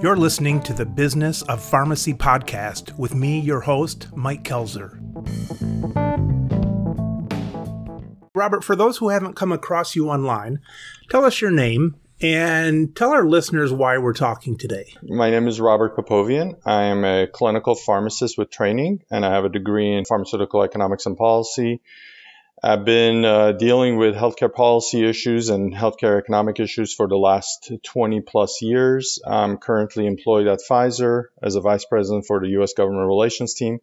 You're listening to the Business of Pharmacy podcast with me, your host, Mike Koelzer. Robert, for those who haven't come across you online, tell us your name and tell our listeners why we're talking today. My name is Robert Popovian. I am a clinical pharmacist with training, and I have a degree in pharmaceutical economics and policy I've been uh, dealing with healthcare policy issues and healthcare economic issues for the last 20 plus years. I'm currently employed at Pfizer as a vice president for the U.S. government relations team.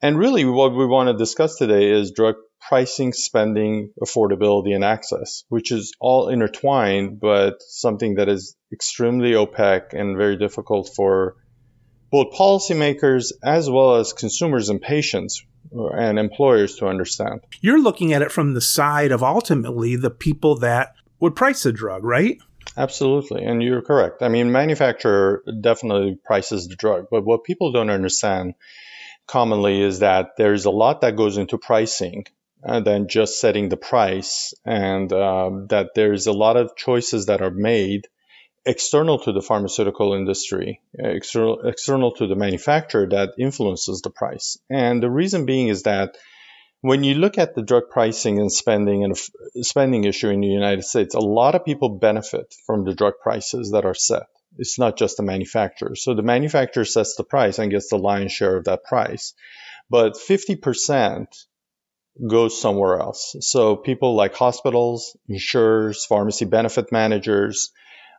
And really, what we want to discuss today is drug pricing, spending, affordability, and access, which is all intertwined, but something that is extremely opaque and very difficult for both policymakers as well as consumers and patients and employers to understand. You're looking at it from the side of ultimately the people that would price the drug, right? Absolutely, and you're correct. I mean, manufacturer definitely prices the drug, but what people don't understand commonly is that there's a lot that goes into pricing uh, than just setting the price, and um, that there's a lot of choices that are made external to the pharmaceutical industry, uh, external, external to the manufacturer that influences the price. And the reason being is that when you look at the drug pricing and spending and spending issue in the United States, a lot of people benefit from the drug prices that are set. It's not just the manufacturer. So the manufacturer sets the price and gets the lion's share of that price. But 50% goes somewhere else. So people like hospitals, insurers, pharmacy benefit managers,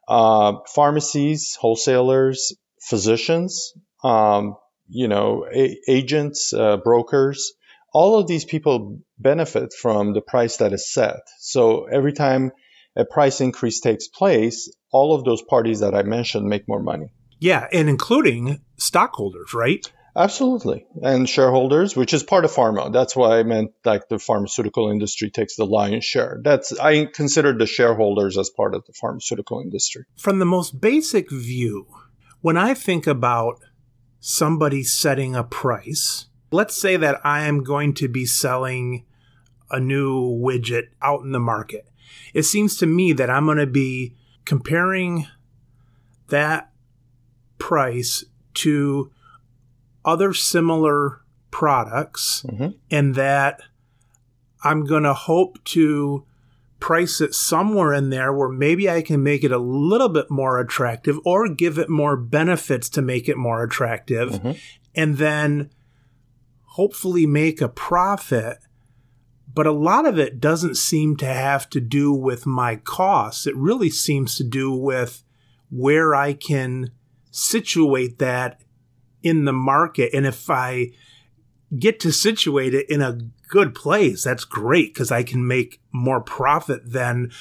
uh, pharmacies, wholesalers, physicians, um, you know, a- agents, uh, brokers, all of these people benefit from the price that is set. So every time a price increase takes place, all of those parties that I mentioned make more money. Yeah, and including stockholders, right? Absolutely. And shareholders, which is part of pharma. That's why I meant like the pharmaceutical industry takes the lion's share. That's I consider the shareholders as part of the pharmaceutical industry. From the most basic view, when I think about somebody setting a price, let's say that I am going to be selling a new widget out in the market. It seems to me that I'm going to be comparing that price to other similar products mm-hmm. and that I'm going to hope to price it somewhere in there where maybe I can make it a little bit more attractive or give it more benefits to make it more attractive mm-hmm. and then hopefully make a profit. But a lot of it doesn't seem to have to do with my costs. It really seems to do with where I can situate that in the market. And if I get to situate it in a good place, that's great because I can make more profit than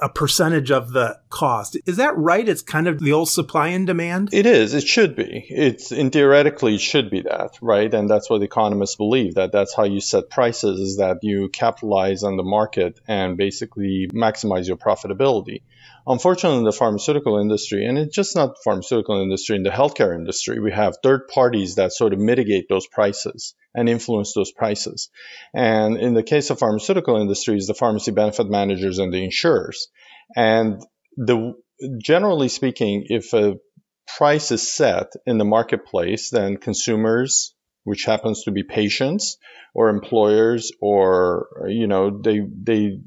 a percentage of the cost. Is that right? It's kind of the old supply and demand? It is. It should be. It's in theoretically it should be that, right? And that's what economists believe that that's how you set prices is that you capitalize on the market and basically maximize your profitability. Unfortunately, in the pharmaceutical industry, and it's just not pharmaceutical industry, in the healthcare industry, we have third parties that sort of mitigate those prices and influence those prices. And in the case of pharmaceutical industries, the pharmacy benefit managers and the insurers. And the generally speaking, if a price is set in the marketplace, then consumers, which happens to be patients or employers or you know they they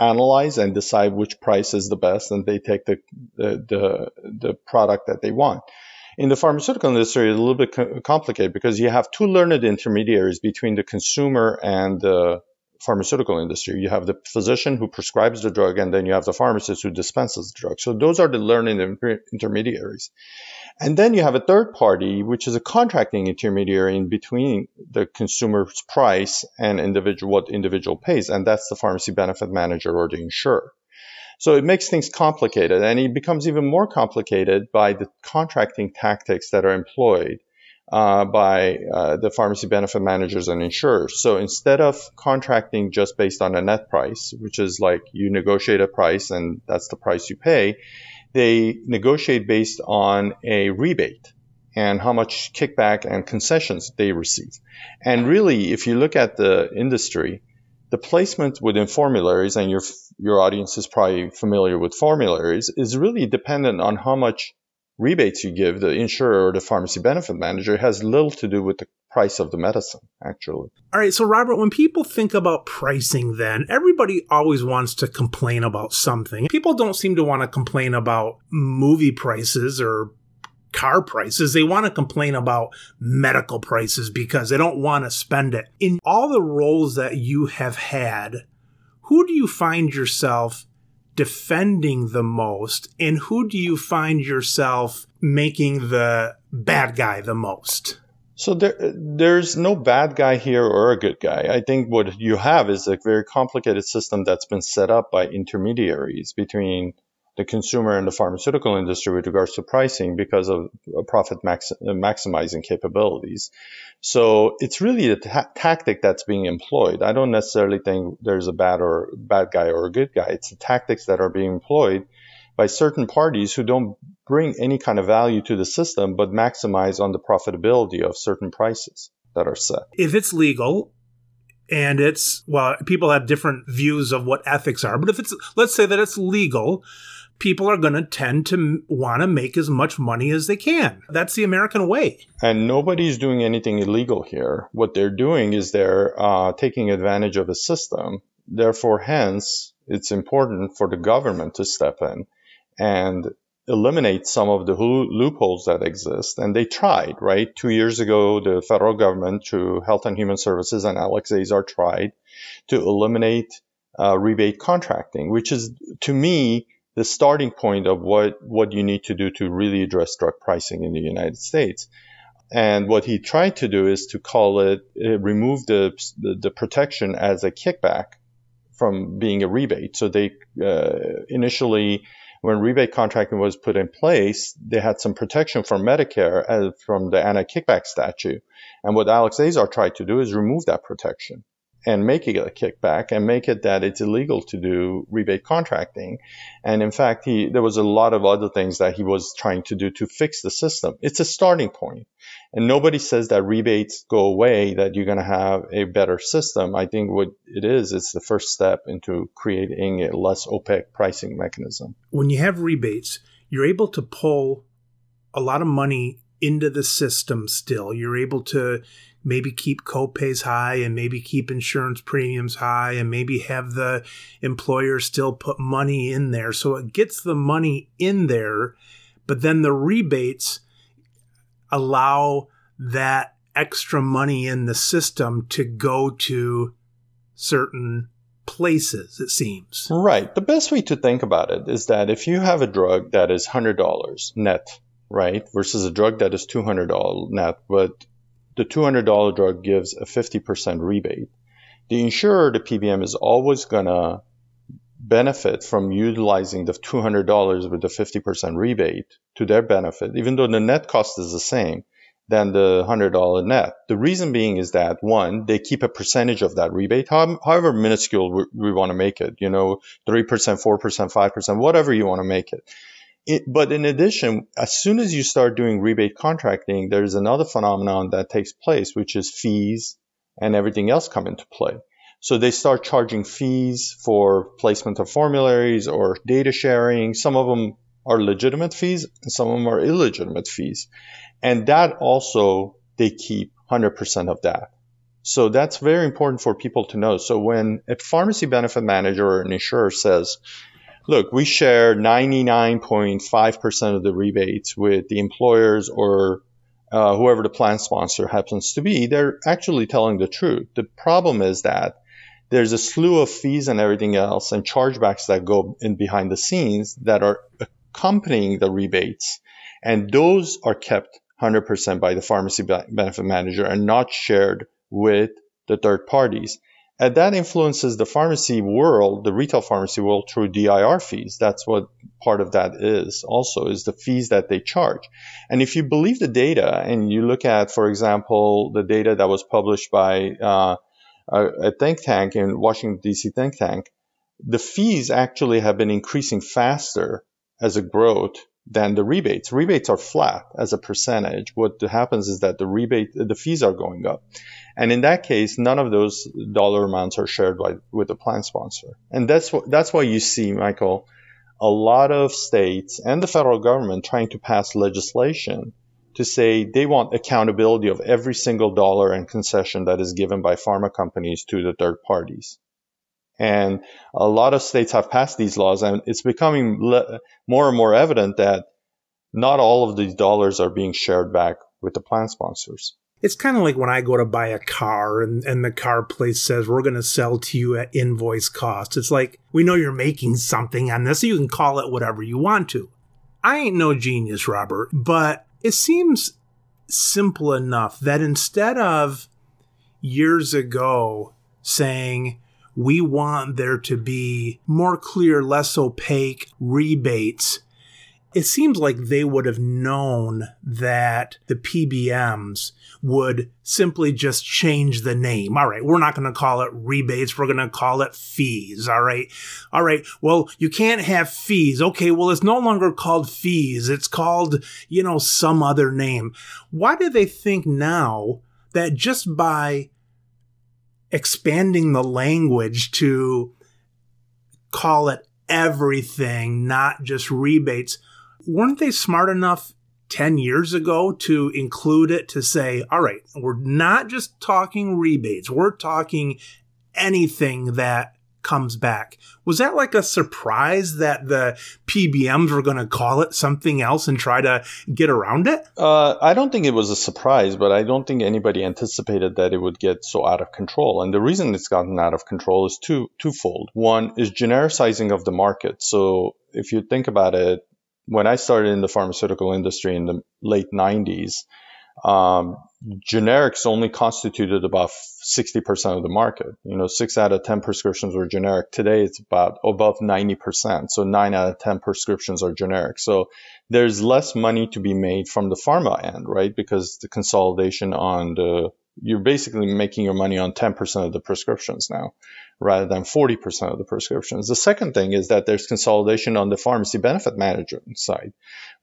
analyze and decide which price is the best, and they take the the the, the product that they want. In the pharmaceutical industry, it's a little bit co- complicated because you have two learned intermediaries between the consumer and the pharmaceutical industry. You have the physician who prescribes the drug, and then you have the pharmacist who dispenses the drug. So those are the learning intermediaries. And then you have a third party, which is a contracting intermediary in between the consumer's price and individual what individual pays, and that's the pharmacy benefit manager or the insurer. So it makes things complicated, and it becomes even more complicated by the contracting tactics that are employed uh, by uh, the pharmacy benefit managers and insurers. So instead of contracting just based on a net price, which is like you negotiate a price and that's the price you pay, they negotiate based on a rebate and how much kickback and concessions they receive. And really, if you look at the industry, the placement within formularies, and your your audience is probably familiar with formularies, is really dependent on how much rebates you give the insurer or the pharmacy benefit manager has little to do with the price of the medicine, actually. All right. So, Robert, when people think about pricing, then everybody always wants to complain about something. People don't seem to want to complain about movie prices or car prices. They want to complain about medical prices because they don't want to spend it. In all the roles that you have had, who do you find yourself defending the most and who do you find yourself making the bad guy the most? So there, there's no bad guy here or a good guy. I think what you have is a very complicated system that's been set up by intermediaries between the consumer and the pharmaceutical industry with regards to pricing because of uh, profit max- uh, maximizing capabilities. So it's really a ta- tactic that's being employed. I don't necessarily think there's a bad or bad guy or a good guy. It's the tactics that are being employed by certain parties who don't bring any kind of value to the system but maximize on the profitability of certain prices that are set. If it's legal and it's well people have different views of what ethics are, but if it's let's say that it's legal, people are going to tend to want to make as much money as they can. That's the American way. And nobody's doing anything illegal here. What they're doing is they're uh, taking advantage of a system. Therefore, hence, it's important for the government to step in and eliminate some of the loopholes that exist. And they tried, right? Two years ago, the federal government, through Health and Human Services and Alex Azar, tried to eliminate uh, rebate contracting, which is, to me, the starting point of what, what you need to do to really address drug pricing in the United States. And what he tried to do is to call it, uh, remove the, the, the, protection as a kickback from being a rebate. So they uh, initially, when rebate contracting was put in place, they had some protection from Medicare as, from the anti-kickback statute. And what Alex Azar tried to do is remove that protection and make it a kickback and make it that it's illegal to do rebate contracting. And in fact, he, there was a lot of other things that he was trying to do to fix the system. It's a starting point. And nobody says that rebates go away, that you're going to have a better system. I think what it is, it's the first step into creating a less opaque pricing mechanism. When you have rebates, you're able to pull a lot of money into the system still. You're able to maybe keep copays high and maybe keep insurance premiums high and maybe have the employer still put money in there. So it gets the money in there, but then the rebates allow that extra money in the system to go to certain places, it seems. Right. The best way to think about it is that if you have a drug that is $100 net, right, versus a drug that is $200 net, but the $200 drug gives a 50% rebate. The insurer, the PBM, is always going to benefit from utilizing the $200 with the 50% rebate to their benefit, even though the net cost is the same than the $100 net. The reason being is that one, they keep a percentage of that rebate, however minuscule we, we want to make it, you know, 3%, 4%, 5%, whatever you want to make it. It, but in addition, as soon as you start doing rebate contracting, there's another phenomenon that takes place, which is fees and everything else come into play. So they start charging fees for placement of formularies or data sharing. Some of them are legitimate fees and some of them are illegitimate fees. And that also, they keep 100% of that. So that's very important for people to know. So when a pharmacy benefit manager or an insurer says, look, we share 99.5% of the rebates with the employers or uh, whoever the plan sponsor happens to be, they're actually telling the truth. The problem is that there's a slew of fees and everything else and chargebacks that go in behind the scenes that are accompanying the rebates. And those are kept 100% by the pharmacy benefit manager and not shared with the third parties. And that influences the pharmacy world, the retail pharmacy world through DIR fees. That's what part of that is also is the fees that they charge. And if you believe the data and you look at, for example, the data that was published by uh, a, think tank in Washington DC think tank, the fees actually have been increasing faster as a growth than the rebates. Rebates are flat as a percentage. What happens is that the rebate, the fees are going up. And in that case, none of those dollar amounts are shared by, with the plan sponsor. And that's what, that's why you see, Michael, a lot of states and the federal government trying to pass legislation to say they want accountability of every single dollar and concession that is given by pharma companies to the third parties. And a lot of states have passed these laws, and it's becoming le- more and more evident that not all of these dollars are being shared back with the plan sponsors. It's kind of like when I go to buy a car and, and the car place says, we're going to sell to you at invoice cost. It's like, we know you're making something on this, you can call it whatever you want to. I ain't no genius, Robert, but it seems simple enough that instead of years ago saying, we want there to be more clear, less opaque rebates, it seems like they would have known that the PBMs would simply just change the name. All right, we're not going to call it rebates. We're going to call it fees. All right. All right. Well, you can't have fees. Okay. Well, it's no longer called fees. It's called, you know, some other name. Why do they think now that just by expanding the language to call it everything, not just rebates, weren't they smart enough 10 years ago to include it to say, all right, we're not just talking rebates, we're talking anything that comes back. Was that like a surprise that the PBMs were going to call it something else and try to get around it? Uh, I don't think it was a surprise, but I don't think anybody anticipated that it would get so out of control. And the reason it's gotten out of control is two twofold. One is genericizing of the market. So if you think about it, when I started in the pharmaceutical industry in the late 90s, um, generics only constituted about 60% of the market. You know, six out of 10 prescriptions were generic. Today it's about above 90%. So nine out of 10 prescriptions are generic. So there's less money to be made from the pharma end, right? Because the consolidation on the, you're basically making your money on 10% of the prescriptions now rather than 40% of the prescriptions. The second thing is that there's consolidation on the pharmacy benefit management side,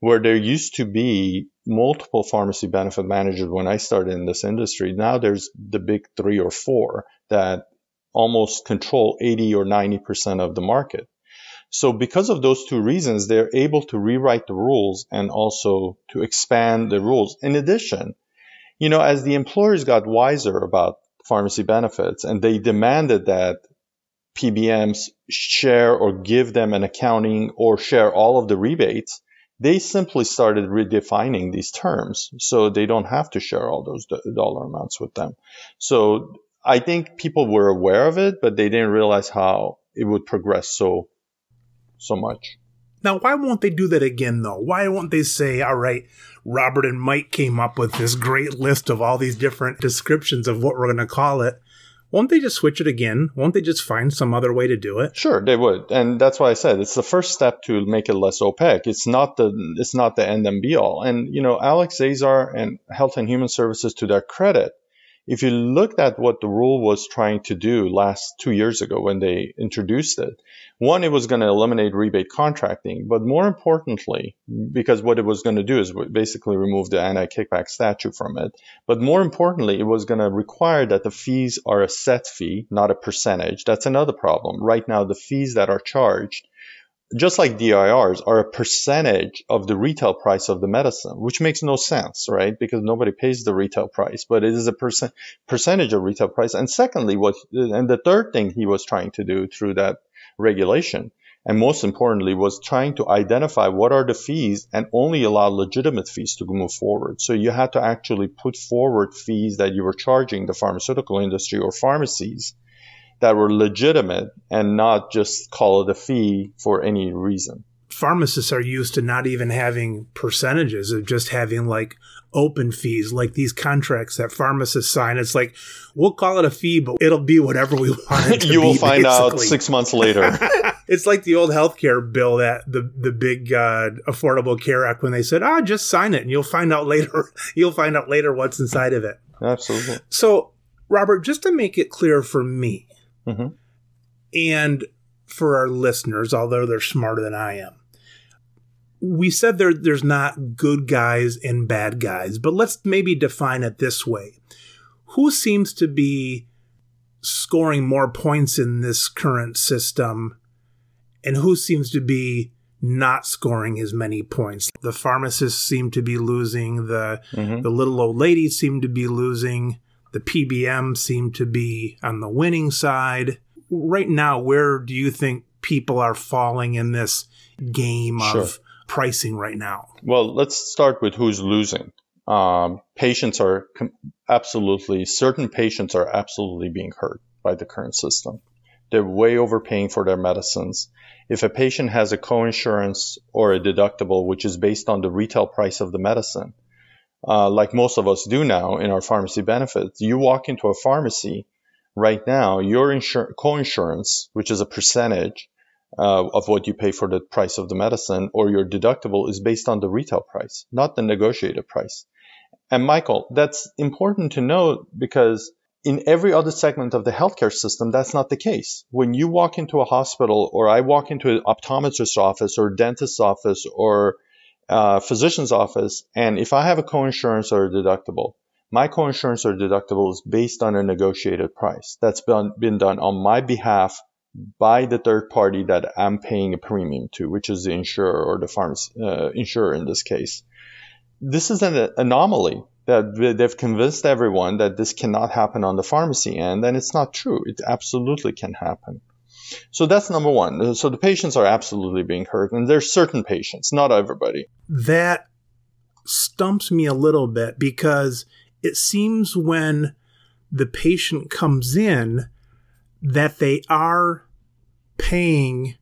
where there used to be multiple pharmacy benefit managers when I started in this industry. Now there's the big three or four that almost control 80 or 90% of the market. So because of those two reasons, they're able to rewrite the rules and also to expand the rules. In addition, you know, as the employers got wiser about pharmacy benefits and they demanded that PBMs share or give them an accounting or share all of the rebates, they simply started redefining these terms so they don't have to share all those dollar amounts with them. So I think people were aware of it, but they didn't realize how it would progress so so much. Now, why won't they do that again, though? Why won't they say, all right, Robert and Mike came up with this great list of all these different descriptions of what we're going to call it? Won't they just switch it again? Won't they just find some other way to do it? Sure, they would, and that's why I said it's the first step to make it less opaque. It's not the it's not the end and be all. And you know, Alex Azar and Health and Human Services, to their credit, if you looked at what the rule was trying to do last two years ago when they introduced it, one, it was going to eliminate rebate contracting, but more importantly, because what it was going to do is basically remove the anti-kickback statute from it. But more importantly, it was going to require that the fees are a set fee, not a percentage. That's another problem. Right now, the fees that are charged just like DIRs, are a percentage of the retail price of the medicine, which makes no sense, right? Because nobody pays the retail price, but it is a percent percentage of retail price. And secondly, what and the third thing he was trying to do through that regulation, and most importantly, was trying to identify what are the fees and only allow legitimate fees to move forward. So you had to actually put forward fees that you were charging the pharmaceutical industry or pharmacies that were legitimate and not just call it a fee for any reason. Pharmacists are used to not even having percentages of just having like open fees, like these contracts that pharmacists sign. It's like, we'll call it a fee, but it'll be whatever we want. you will be, find basically. out six months later. it's like the old healthcare bill that the, the big uh, Affordable Care Act when they said, ah, oh, just sign it and you'll find out later. you'll find out later what's inside of it. Absolutely. So, Robert, just to make it clear for me, Mm-hmm. And for our listeners, although they're smarter than I am, we said there, there's not good guys and bad guys, but let's maybe define it this way. Who seems to be scoring more points in this current system, and who seems to be not scoring as many points. The pharmacists seem to be losing, the mm-hmm. the little old ladies seem to be losing, the PBM seem to be on the winning side. Right now, where do you think people are falling in this game sure. of pricing right now? Well, let's start with who's losing. Um, patients are com- absolutely, certain patients are absolutely being hurt by the current system. They're way overpaying for their medicines. If a patient has a coinsurance or a deductible, which is based on the retail price of the medicine, uh, like most of us do now in our pharmacy benefits, you walk into a pharmacy right now, your insur- coinsurance, which is a percentage uh, of what you pay for the price of the medicine, or your deductible is based on the retail price, not the negotiated price. And Michael, that's important to note because in every other segment of the healthcare system, that's not the case. When you walk into a hospital, or I walk into an optometrist's office, or dentist's office, or uh, physician's office, and if I have a coinsurance or a deductible, my coinsurance or deductible is based on a negotiated price. That's been, been done on my behalf by the third party that I'm paying a premium to, which is the insurer or the pharmacy, uh, insurer in this case. This is an anomaly that they've convinced everyone that this cannot happen on the pharmacy end, and it's not true. It absolutely can happen. So that's number one. So the patients are absolutely being hurt, and there's certain patients, not everybody. That stumps me a little bit because it seems when the patient comes in that they are paying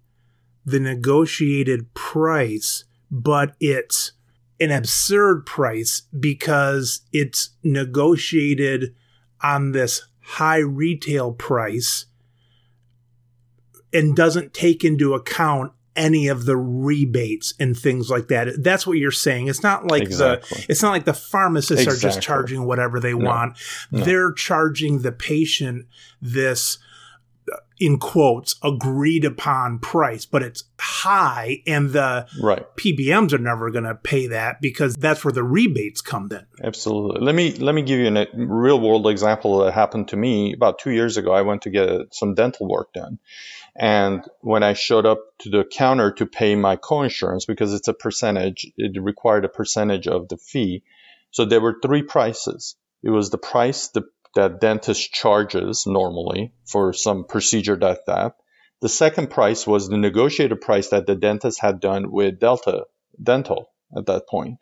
the negotiated price, but it's an absurd price because it's negotiated on this high retail price and doesn't take into account any of the rebates and things like that. That's what you're saying. It's not like exactly. the it's not like the pharmacists exactly. are just charging whatever they no. want. No. They're charging the patient this in quotes agreed upon price, but it's high and the right. PBMs are never going to pay that because that's where the rebates come in. Absolutely. Let me let me give you a real world example that happened to me about 2 years ago. I went to get some dental work done. And when I showed up to the counter to pay my coinsurance because it's a percentage, it required a percentage of the fee. So there were three prices. It was the price the that dentist charges normally for some procedure like that. The second price was the negotiated price that the dentist had done with Delta Dental at that point.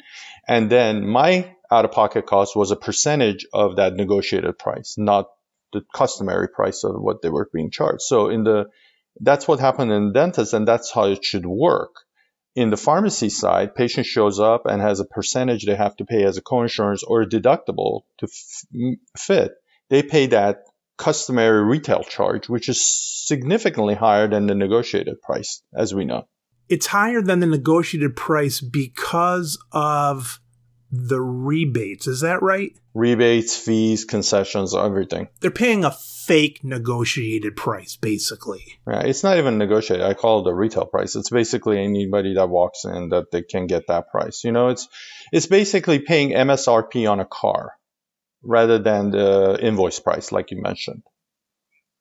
And then my out of pocket cost was a percentage of that negotiated price, not the customary price of what they were being charged. So in the that's what happened in dentist and that's how it should work. In the pharmacy side, patient shows up and has a percentage they have to pay as a coinsurance or a deductible to f- fit they pay that customary retail charge, which is significantly higher than the negotiated price, as we know. It's higher than the negotiated price because of the rebates. Is that right? Rebates, fees, concessions, everything. They're paying a fake negotiated price, basically. Yeah, it's not even negotiated. I call it the retail price. It's basically anybody that walks in that they can get that price. You know, it's it's basically paying MSRP on a car rather than the invoice price, like you mentioned,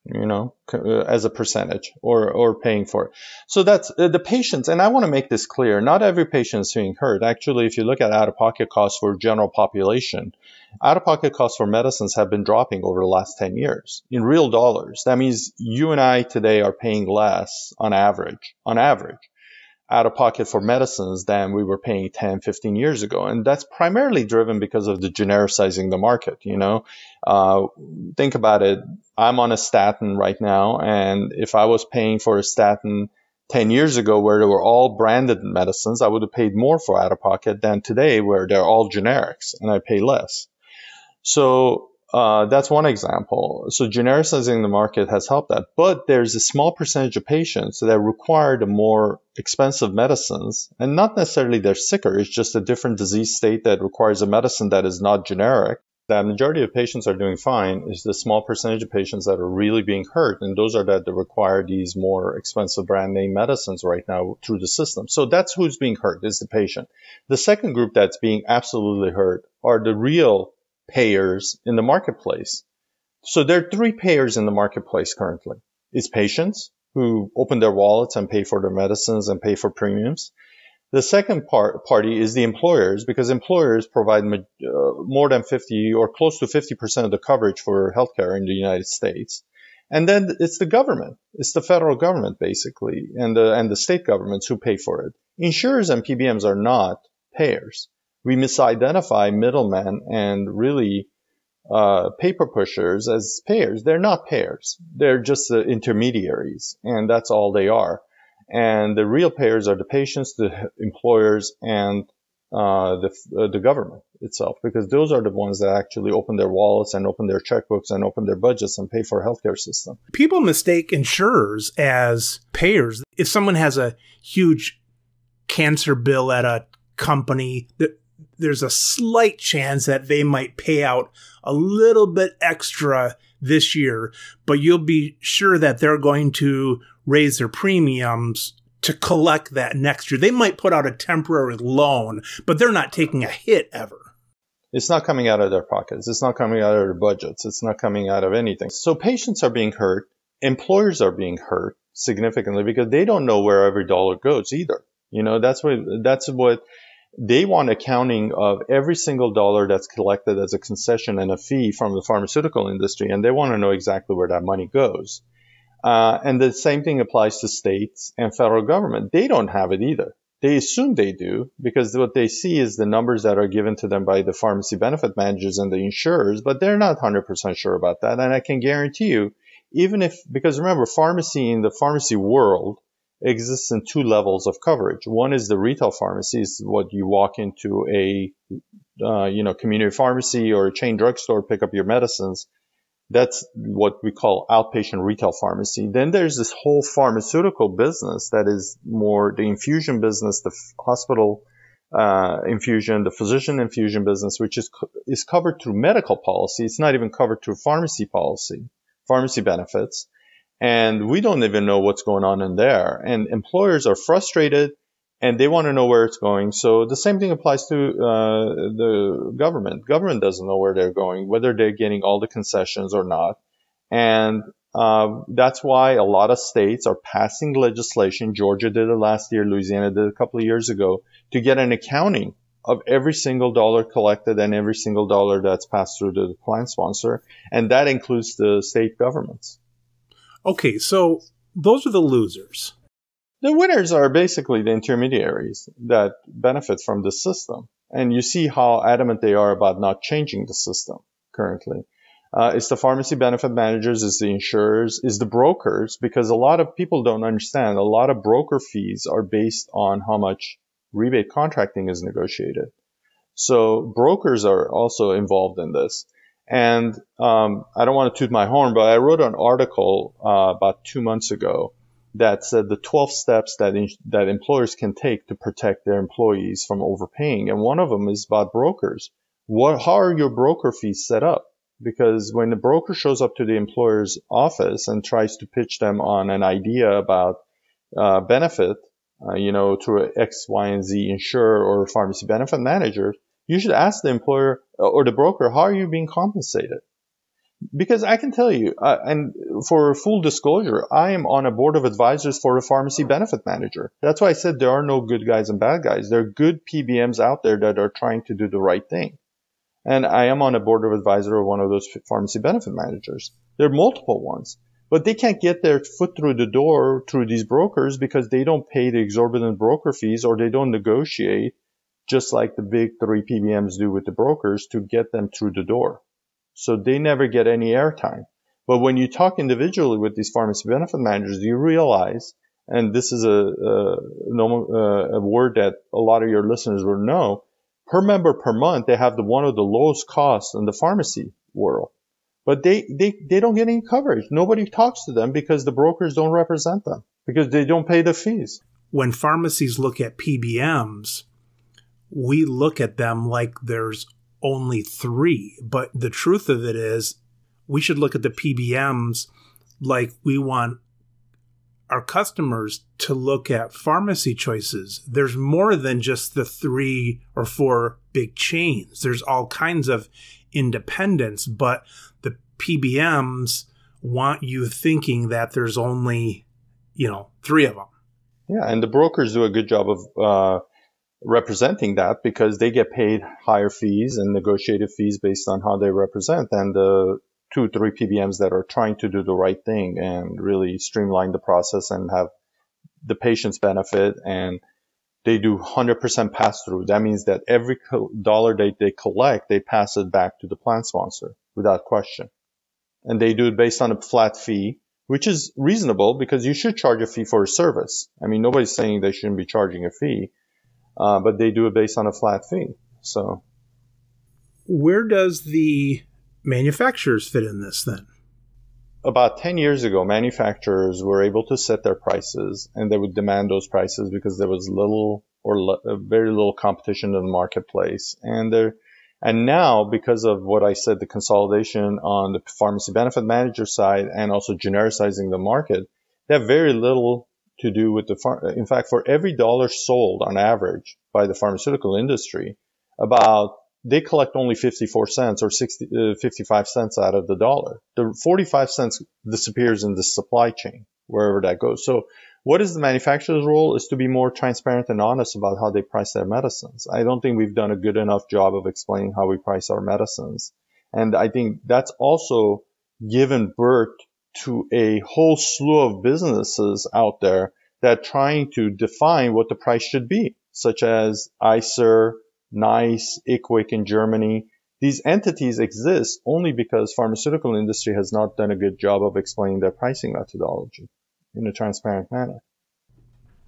you know, uh, as a percentage or, or paying for it. So that's uh, the patients. And I want to make this clear. Not every patient is being hurt. Actually, if you look at out of pocket costs for general population, out of pocket costs for medicines have been dropping over the last 10 years in real dollars. That means you and I today are paying less on average, on average out of pocket for medicines than we were paying 10, 15 years ago. And that's primarily driven because of the genericizing the market. You know, uh, think about it. I'm on a statin right now. And if I was paying for a statin 10 years ago where they were all branded medicines, I would have paid more for out of pocket than today where they're all generics and I pay less. So uh, that's one example. So genericizing the market has helped that. But there's a small percentage of patients that require the more expensive medicines, and not necessarily they're sicker. It's just a different disease state that requires a medicine that is not generic. The majority of patients are doing fine. Is the small percentage of patients that are really being hurt, and those are that require these more expensive brand name medicines right now through the system. So that's who's being hurt is the patient. The second group that's being absolutely hurt are the real payers in the marketplace. So there are three payers in the marketplace currently. It's patients, who open their wallets and pay for their medicines and pay for premiums. The second part, party is the employers because employers provide uh, more than 50 or close to 50% of the coverage for healthcare in the United States. And then it's the government. It's the federal government basically and the, and the state governments who pay for it. Insurers and PBMs are not payers. We misidentify middlemen and really uh, paper pushers as payers. They're not payers. They're just the intermediaries, and that's all they are. And the real payers are the patients, the employers, and uh, the uh, the government itself, because those are the ones that actually open their wallets and open their checkbooks and open their budgets and pay for healthcare system. People mistake insurers as payers. If someone has a huge cancer bill at a company, there's a slight chance that they might pay out a little bit extra this year, but you'll be sure that they're going to raise their premiums to collect that next year. They might put out a temporary loan, but they're not taking a hit ever. It's not coming out of their pockets. It's not coming out of their budgets. It's not coming out of anything. So patients are being hurt. Employers are being hurt significantly because they don't know where every dollar goes either. You know, that's what, that's what they want accounting of every single dollar that's collected as a concession and a fee from the pharmaceutical industry, and they want to know exactly where that money goes. Uh, and the same thing applies to states and federal government. They don't have it either. They assume they do because what they see is the numbers that are given to them by the pharmacy benefit managers and the insurers, but they're not 100% sure about that. And I can guarantee you, even if, because remember, pharmacy in the pharmacy world exists in two levels of coverage. One is the retail pharmacy, is what you walk into a uh, you know community pharmacy or a chain drugstore, pick up your medicines. That's what we call outpatient retail pharmacy. Then there's this whole pharmaceutical business that is more the infusion business, the hospital uh, infusion, the physician infusion business, which is is covered through medical policy. It's not even covered through pharmacy policy, pharmacy benefits and we don't even know what's going on in there. And employers are frustrated and they want to know where it's going. So the same thing applies to uh, the government. Government doesn't know where they're going, whether they're getting all the concessions or not. And uh, that's why a lot of states are passing legislation. Georgia did it last year. Louisiana did it a couple of years ago to get an accounting of every single dollar collected and every single dollar that's passed through the plan sponsor. And that includes the state governments. Okay, so those are the losers. The winners are basically the intermediaries that benefit from the system. And you see how adamant they are about not changing the system currently. Uh, it's the pharmacy benefit managers, it's the insurers, it's the brokers, because a lot of people don't understand. A lot of broker fees are based on how much rebate contracting is negotiated. So brokers are also involved in this. And um, I don't want to toot my horn, but I wrote an article uh, about two months ago that said the 12 steps that in, that employers can take to protect their employees from overpaying, and one of them is about brokers. What how are your broker fees set up? Because when the broker shows up to the employer's office and tries to pitch them on an idea about uh, benefit, uh, you know, through X, Y, and Z insurer or pharmacy benefit manager, you should ask the employer uh, or the broker, how are you being compensated? Because I can tell you, uh, and for full disclosure, I am on a board of advisors for a pharmacy benefit manager. That's why I said there are no good guys and bad guys. There are good PBMs out there that are trying to do the right thing. And I am on a board of advisor of one of those pharmacy benefit managers. There are multiple ones, but they can't get their foot through the door through these brokers because they don't pay the exorbitant broker fees or they don't negotiate just like the big three PBMs do with the brokers to get them through the door. So they never get any airtime. But when you talk individually with these pharmacy benefit managers, you realize, and this is a, a, a word that a lot of your listeners will know, per member per month, they have the one of the lowest costs in the pharmacy world. But they, they, they don't get any coverage. Nobody talks to them because the brokers don't represent them because they don't pay the fees. When pharmacies look at PBMs, we look at them like there's only three. But the truth of it is, we should look at the PBMs like we want our customers to look at pharmacy choices. There's more than just the three or four big chains. There's all kinds of independence, but the PBMs want you thinking that there's only you know, three of them. Yeah, and the brokers do a good job of uh, representing that because they get paid higher fees and negotiated fees based on how they represent than the two, three PBMs that are trying to do the right thing and really streamline the process and have the patients benefit and they do 100% pass through. That means that every dollar they, they collect, they pass it back to the plan sponsor without question. And they do it based on a flat fee, which is reasonable because you should charge a fee for a service. I mean, nobody's saying they shouldn't be charging a fee, uh, but they do it based on a flat fee. So, where does the manufacturers fit in this then? About 10 years ago, manufacturers were able to set their prices and they would demand those prices because there was little or le- very little competition in the marketplace. And there, and now, because of what I said, the consolidation on the pharmacy benefit manager side and also genericizing the market, they have very little to do with the far- in fact for every dollar sold on average by the pharmaceutical industry about they collect only 54 cents or 60, uh, 55 cents out of the dollar. The 45 cents disappears in the supply chain, wherever that goes. So what is the manufacturer's role is to be more transparent and honest about how they price their medicines. I don't think we've done a good enough job of explaining how we price our medicines. And I think that's also given birth to a whole slew of businesses out there that are trying to define what the price should be, such as ICER, NICE, IQWiG in Germany. These entities exist only because pharmaceutical industry has not done a good job of explaining their pricing methodology in a transparent manner.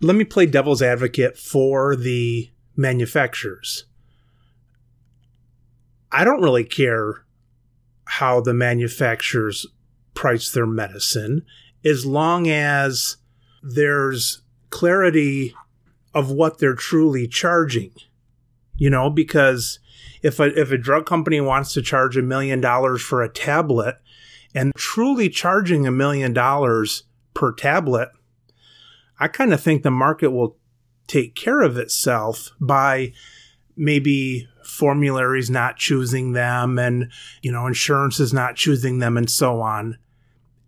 Let me play devil's advocate for the manufacturers. I don't really care how the manufacturers price their medicine as long as there's clarity of what they're truly charging you know, because if a, if a drug company wants to charge a million dollars for a tablet and truly charging a million dollars per tablet, I kind of think the market will take care of itself by maybe formularies not choosing them and, you know, insurance is not choosing them and so on.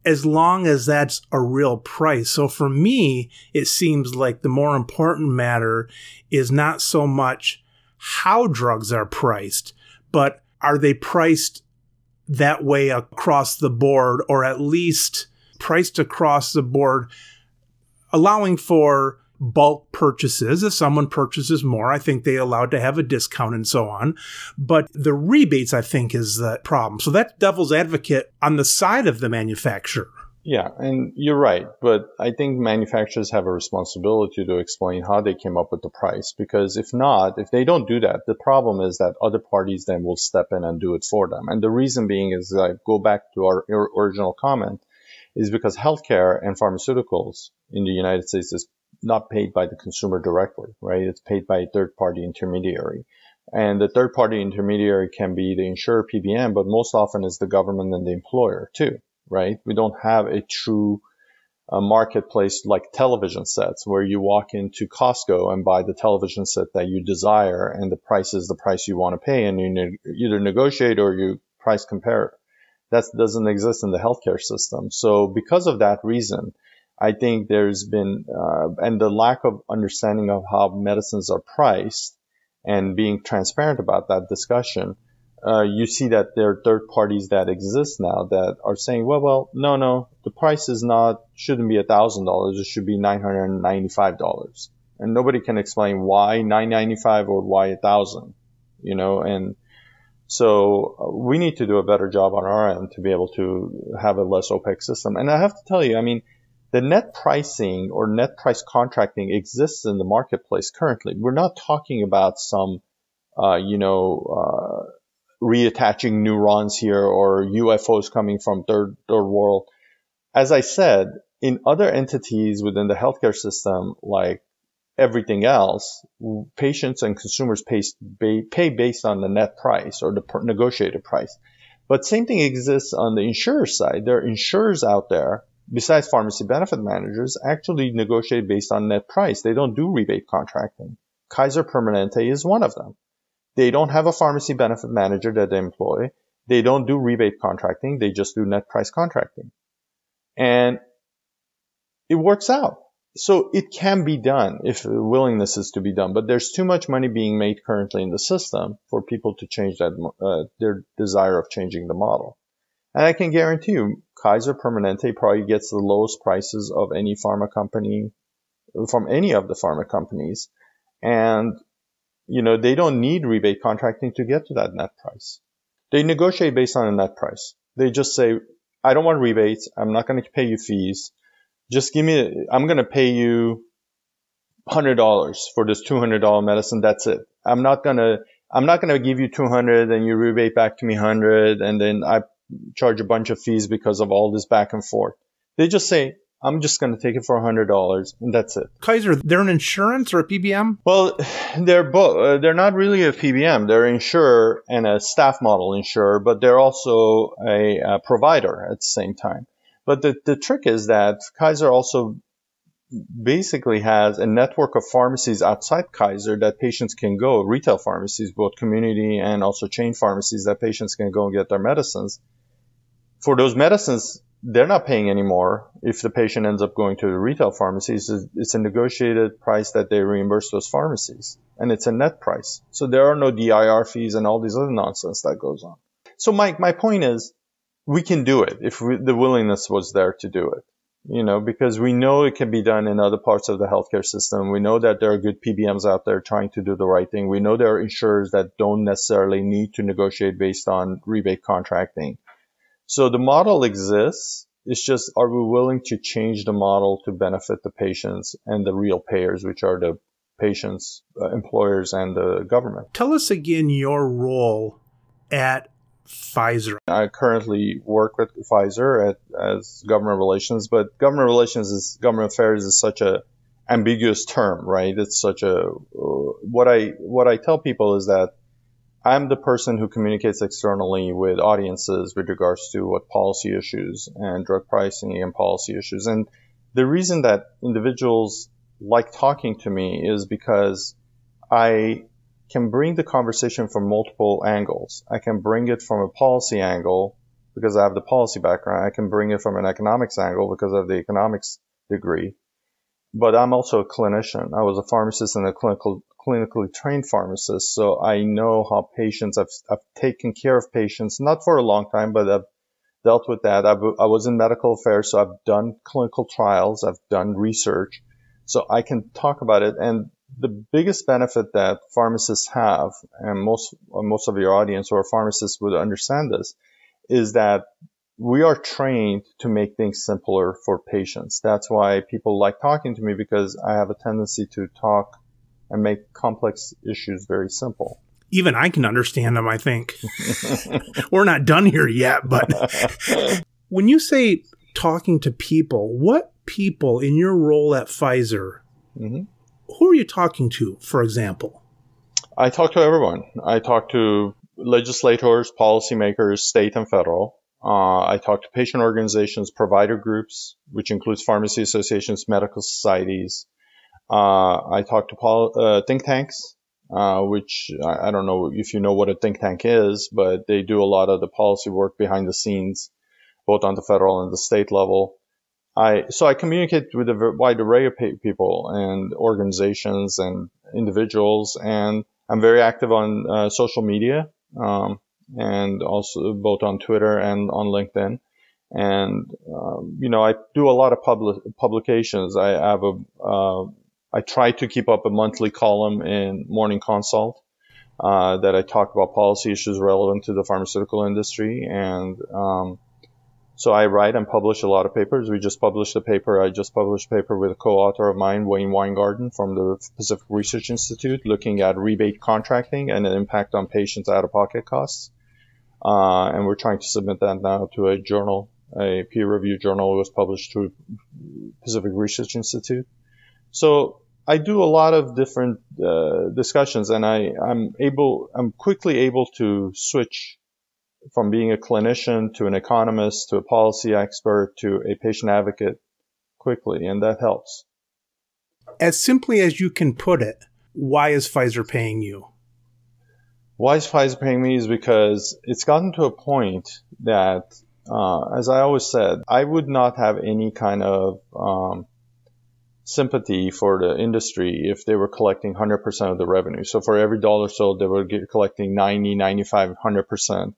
As long as that's a real price. So for me, it seems like the more important matter is not so much how drugs are priced, but are they priced that way across the board or at least priced across the board, allowing for bulk purchases. If someone purchases more, I think they allowed to have a discount and so on. But the rebates, I think, is the problem. So that's devil's advocate on the side of the manufacturer. Yeah, and you're right, but I think manufacturers have a responsibility to explain how they came up with the price because if not, if they don't do that, the problem is that other parties then will step in and do it for them. And the reason being is I go back to our original comment is because healthcare and pharmaceuticals in the United States is not paid by the consumer directly, right? It's paid by a third party intermediary. And the third party intermediary can be the insurer PBM, but most often is the government and the employer too right? We don't have a true uh, marketplace like television sets where you walk into Costco and buy the television set that you desire and the price is the price you want to pay and you ne- either negotiate or you price compare. That doesn't exist in the healthcare system. So because of that reason, I think there's been, uh, and the lack of understanding of how medicines are priced and being transparent about that discussion, uh, you see that there are third parties that exist now that are saying, well, well, no, no, the price is not, shouldn't be a thousand dollars. It should be $995. And nobody can explain why 995 or why a thousand, you know, and so uh, we need to do a better job on our end to be able to have a less opaque system. And I have to tell you, I mean, the net pricing or net price contracting exists in the marketplace currently. We're not talking about some, uh, you know, uh, reattaching neurons here or UFOs coming from third, third world. As I said, in other entities within the healthcare system, like everything else, patients and consumers pay, pay based on the net price or the negotiated price. But same thing exists on the insurer side. There are insurers out there, besides pharmacy benefit managers, actually negotiate based on net price. They don't do rebate contracting. Kaiser Permanente is one of them. They don't have a pharmacy benefit manager that they employ. They don't do rebate contracting. They just do net price contracting. And it works out. So it can be done if willingness is to be done, but there's too much money being made currently in the system for people to change that, uh, their desire of changing the model. And I can guarantee you, Kaiser Permanente probably gets the lowest prices of any pharma company from any of the pharma companies. And, you know, they don't need rebate contracting to get to that net price. They negotiate based on a net price. They just say, I don't want rebates. I'm not going to pay you fees. Just give me, I'm going to pay you $100 for this $200 medicine. That's it. I'm not going to, I'm not going to give you 200 and you rebate back to me 100 and then I charge a bunch of fees because of all this back and forth. They just say, I'm just going to take it for $100 and that's it. Kaiser, they're an insurance or a PBM? Well, they're both, uh, they're not really a PBM. They're an insurer and a staff model insurer, but they're also a, a provider at the same time. But the, the trick is that Kaiser also basically has a network of pharmacies outside Kaiser that patients can go, retail pharmacies, both community and also chain pharmacies that patients can go and get their medicines. For those medicines, they're not paying anymore if the patient ends up going to the retail pharmacies. It's a negotiated price that they reimburse those pharmacies, and it's a net price. So there are no DIR fees and all these other nonsense that goes on. So Mike, my point is, we can do it if we, the willingness was there to do it. You know, because we know it can be done in other parts of the healthcare system. We know that there are good PBMs out there trying to do the right thing. We know there are insurers that don't necessarily need to negotiate based on rebate contracting. So the model exists. It's just, are we willing to change the model to benefit the patients and the real payers, which are the patients, uh, employers, and the government? Tell us again your role at Pfizer. I currently work with Pfizer at, as government relations, but government relations is government affairs is such a ambiguous term, right? It's such a uh, what I what I tell people is that I'm the person who communicates externally with audiences with regards to what policy issues and drug pricing and policy issues. And the reason that individuals like talking to me is because I can bring the conversation from multiple angles. I can bring it from a policy angle because I have the policy background. I can bring it from an economics angle because I have the economics degree. But I'm also a clinician. I was a pharmacist and a clinical clinically trained pharmacist, so I know how patients, I've, I've taken care of patients, not for a long time, but I've dealt with that. I've, I was in medical affairs, so I've done clinical trials, I've done research, so I can talk about it. And the biggest benefit that pharmacists have, and most, most of your audience or pharmacists would understand this, is that we are trained to make things simpler for patients. That's why people like talking to me because I have a tendency to talk and make complex issues very simple. Even I can understand them, I think. We're not done here yet, but when you say talking to people, what people in your role at Pfizer, mm-hmm. who are you talking to, for example? I talk to everyone. I talk to legislators, policymakers, state and federal. Uh, I talk to patient organizations, provider groups, which includes pharmacy associations, medical societies, uh, I talk to pol- uh, think tanks, uh, which I, I, don't know if you know what a think tank is, but they do a lot of the policy work behind the scenes, both on the federal and the state level. I so I communicate with a wide array of people and organizations and individuals, and I'm very active on uh, social media, um, and also both on Twitter and on LinkedIn and um, you know I do a lot of public publications. I have a uh, I try to keep up a monthly column in Morning Consult uh, that I talk about policy issues relevant to the pharmaceutical industry. And um, so I write and publish a lot of papers. We just published a paper. I just published a paper with a co-author of mine, Wayne Winegarden from the Pacific Research Institute, looking at rebate contracting and the impact on patients' out-of-pocket costs. Uh, and we're trying to submit that now to a journal, a peer-reviewed journal. It was published through Pacific Research Institute. So I do a lot of different uh, discussions, and I, I'm able, I'm quickly able to switch from being a clinician to an economist to a policy expert to a patient advocate quickly, and that helps. As simply as you can put it, why is Pfizer paying you? Why is paying me is because it's gotten to a point that, uh, as I always said, I would not have any kind of um, sympathy for the industry if they were collecting 100% of the revenue. So for every dollar sold, they were collecting 90, 95, 100%.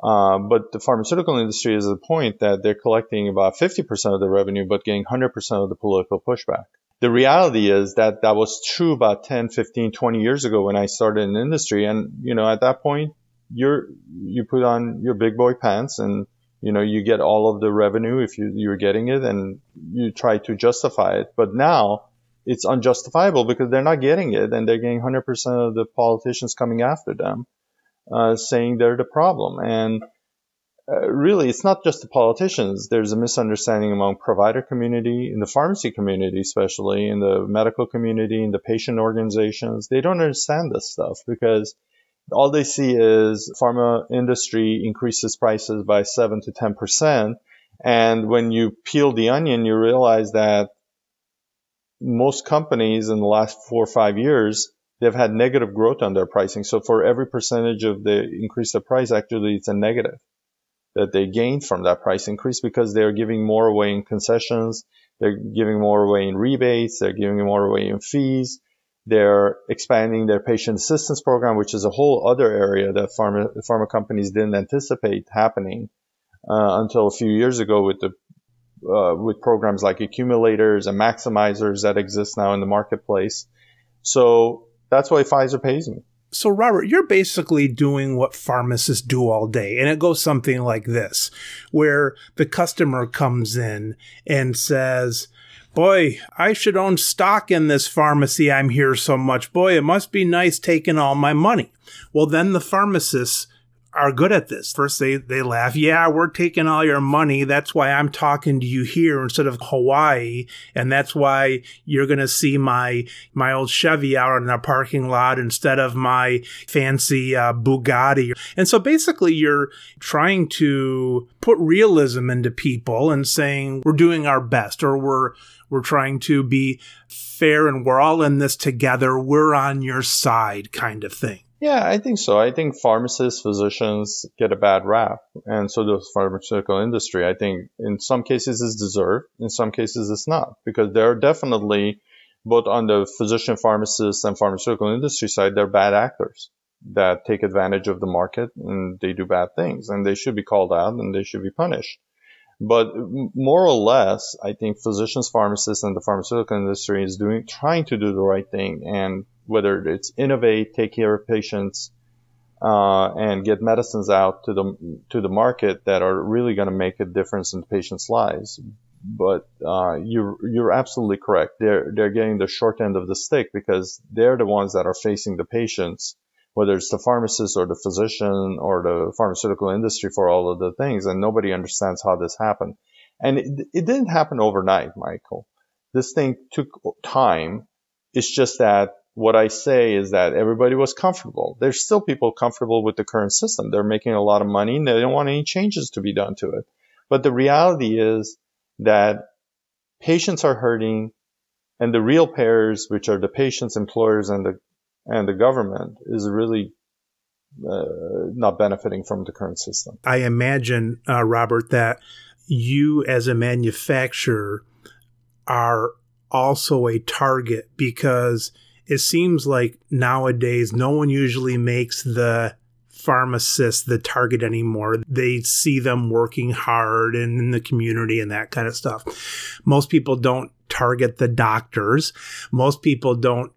Uh, but the pharmaceutical industry is at the point that they're collecting about 50% of the revenue, but getting 100% of the political pushback. The reality is that that was true about 10, 15, 20 years ago when I started in industry. And, you know, at that point, you're, you put on your big boy pants and you know, you get all of the revenue if you, you're getting it and you try to justify it. But now it's unjustifiable because they're not getting it and they're getting 100% of the politicians coming after them, uh, saying they're the problem. And uh, really, it's not just the politicians. There's a misunderstanding among provider community, in the pharmacy community, especially in the medical community, in the patient organizations. They don't understand this stuff because all they see is pharma industry increases prices by 7 to 10%. And when you peel the onion, you realize that most companies in the last four or five years, they've had negative growth on their pricing. So for every percentage of the increase of price, actually it's a negative that they gained from that price increase because they're giving more away in concessions. They're giving more away in rebates. They're giving more away in fees. They're expanding their patient assistance program, which is a whole other area that pharma, pharma companies didn't anticipate happening uh, until a few years ago with the uh, with programs like accumulators and maximizers that exist now in the marketplace. So that's why Pfizer pays me. So, Robert, you're basically doing what pharmacists do all day. And it goes something like this, where the customer comes in and says, Boy, I should own stock in this pharmacy. I'm here so much. Boy, it must be nice taking all my money. Well, then the pharmacists are good at this. First, they, they laugh. Yeah, we're taking all your money. That's why I'm talking to you here instead of Hawaii. And that's why you're going to see my, my old Chevy out in the parking lot instead of my fancy uh, Bugatti. And so basically you're trying to put realism into people and saying we're doing our best or we're, we're trying to be fair and we're all in this together. We're on your side kind of thing. Yeah, I think so. I think pharmacists, physicians get a bad rap, and so does pharmaceutical industry. I think in some cases it's deserved, in some cases it's not, because there are definitely both on the physician, pharmacist, and pharmaceutical industry side, they're bad actors that take advantage of the market and they do bad things, and they should be called out and they should be punished. But more or less, I think physicians, pharmacists, and the pharmaceutical industry is doing, trying to do the right thing and whether it's innovate, take care of patients, uh, and get medicines out to the to the market that are really going to make a difference in patients' lives. But uh, you're you're absolutely correct. They're they're getting the short end of the stick because they're the ones that are facing the patients, whether it's the pharmacist or the physician or the pharmaceutical industry for all of the things, and nobody understands how this happened. And it, it didn't happen overnight, Michael. This thing took time. It's just that what I say is that everybody was comfortable. There's still people comfortable with the current system. They're making a lot of money and they don't want any changes to be done to it. But the reality is that patients are hurting and the real payers, which are the patients, employers, and the, and the government is really uh, not benefiting from the current system. I imagine, uh, Robert, that you as a manufacturer are also a target because it seems like nowadays no one usually makes the pharmacist the target anymore. They see them working hard and in the community and that kind of stuff. Most people don't target the doctors. Most people don't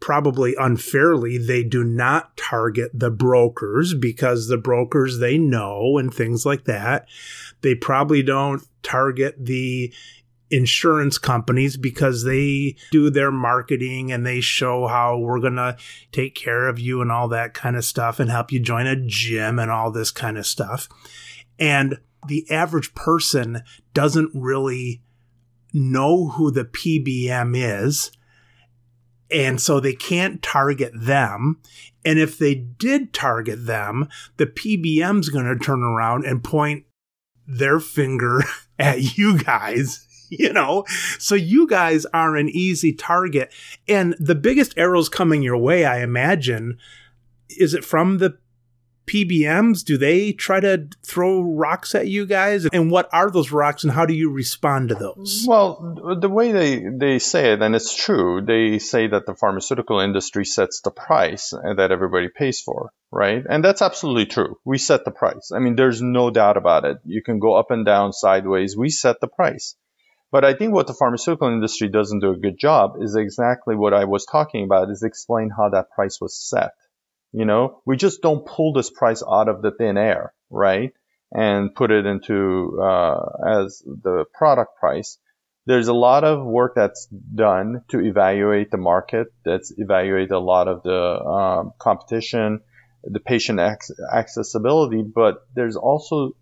probably unfairly, they do not target the brokers because the brokers they know and things like that. They probably don't target the insurance companies because they do their marketing and they show how we're going to take care of you and all that kind of stuff and help you join a gym and all this kind of stuff. And the average person doesn't really know who the PBM is. And so they can't target them. And if they did target them, the PBM's going to turn around and point their finger at you guys you know? So you guys are an easy target. And the biggest arrows coming your way, I imagine, is it from the PBMs, do they try to throw rocks at you guys? And what are those rocks and how do you respond to those? Well, the way they, they say it, and it's true, they say that the pharmaceutical industry sets the price that everybody pays for, right? And that's absolutely true. We set the price. I mean, there's no doubt about it. You can go up and down, sideways. We set the price. But I think what the pharmaceutical industry doesn't do a good job is exactly what I was talking about, is explain how that price was set you know, we just don't pull this price out of the thin air, right? And put it into uh, as the product price. There's a lot of work that's done to evaluate the market. That's evaluate a lot of the um, competition, the patient ac- accessibility. But there's also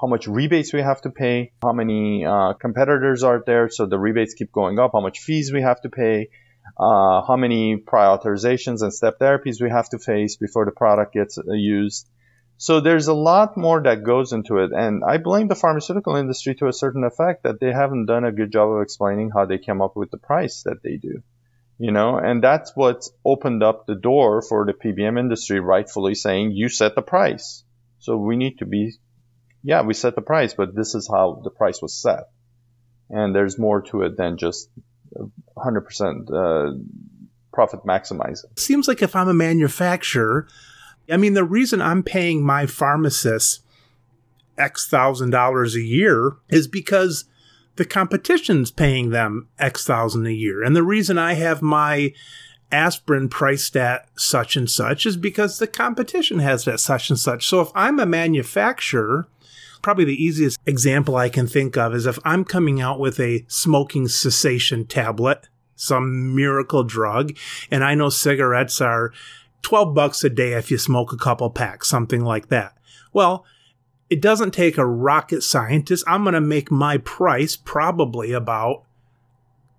how much rebates we have to pay, how many uh, competitors are there, so the rebates keep going up, how much fees we have to pay, uh, how many prior authorizations and step therapies we have to face before the product gets uh, used. So there's a lot more that goes into it. And I blame the pharmaceutical industry to a certain effect that they haven't done a good job of explaining how they came up with the price that they do. You know, and that's what's opened up the door for the PBM industry rightfully saying, you set the price. So we need to be, yeah, we set the price, but this is how the price was set. And there's more to it than just 100% uh, profit maximizing. Seems like if I'm a manufacturer, I mean, the reason I'm paying my pharmacist X thousand dollars a year is because the competition's paying them X thousand a year. And the reason I have my aspirin priced at such and such is because the competition has that such and such. So if I'm a manufacturer, probably the easiest example I can think of is if I'm coming out with a smoking cessation tablet, some miracle drug, and I know cigarettes are 12 bucks a day if you smoke a couple packs, something like that. Well, it doesn't take a rocket scientist. I'm going to make my price probably about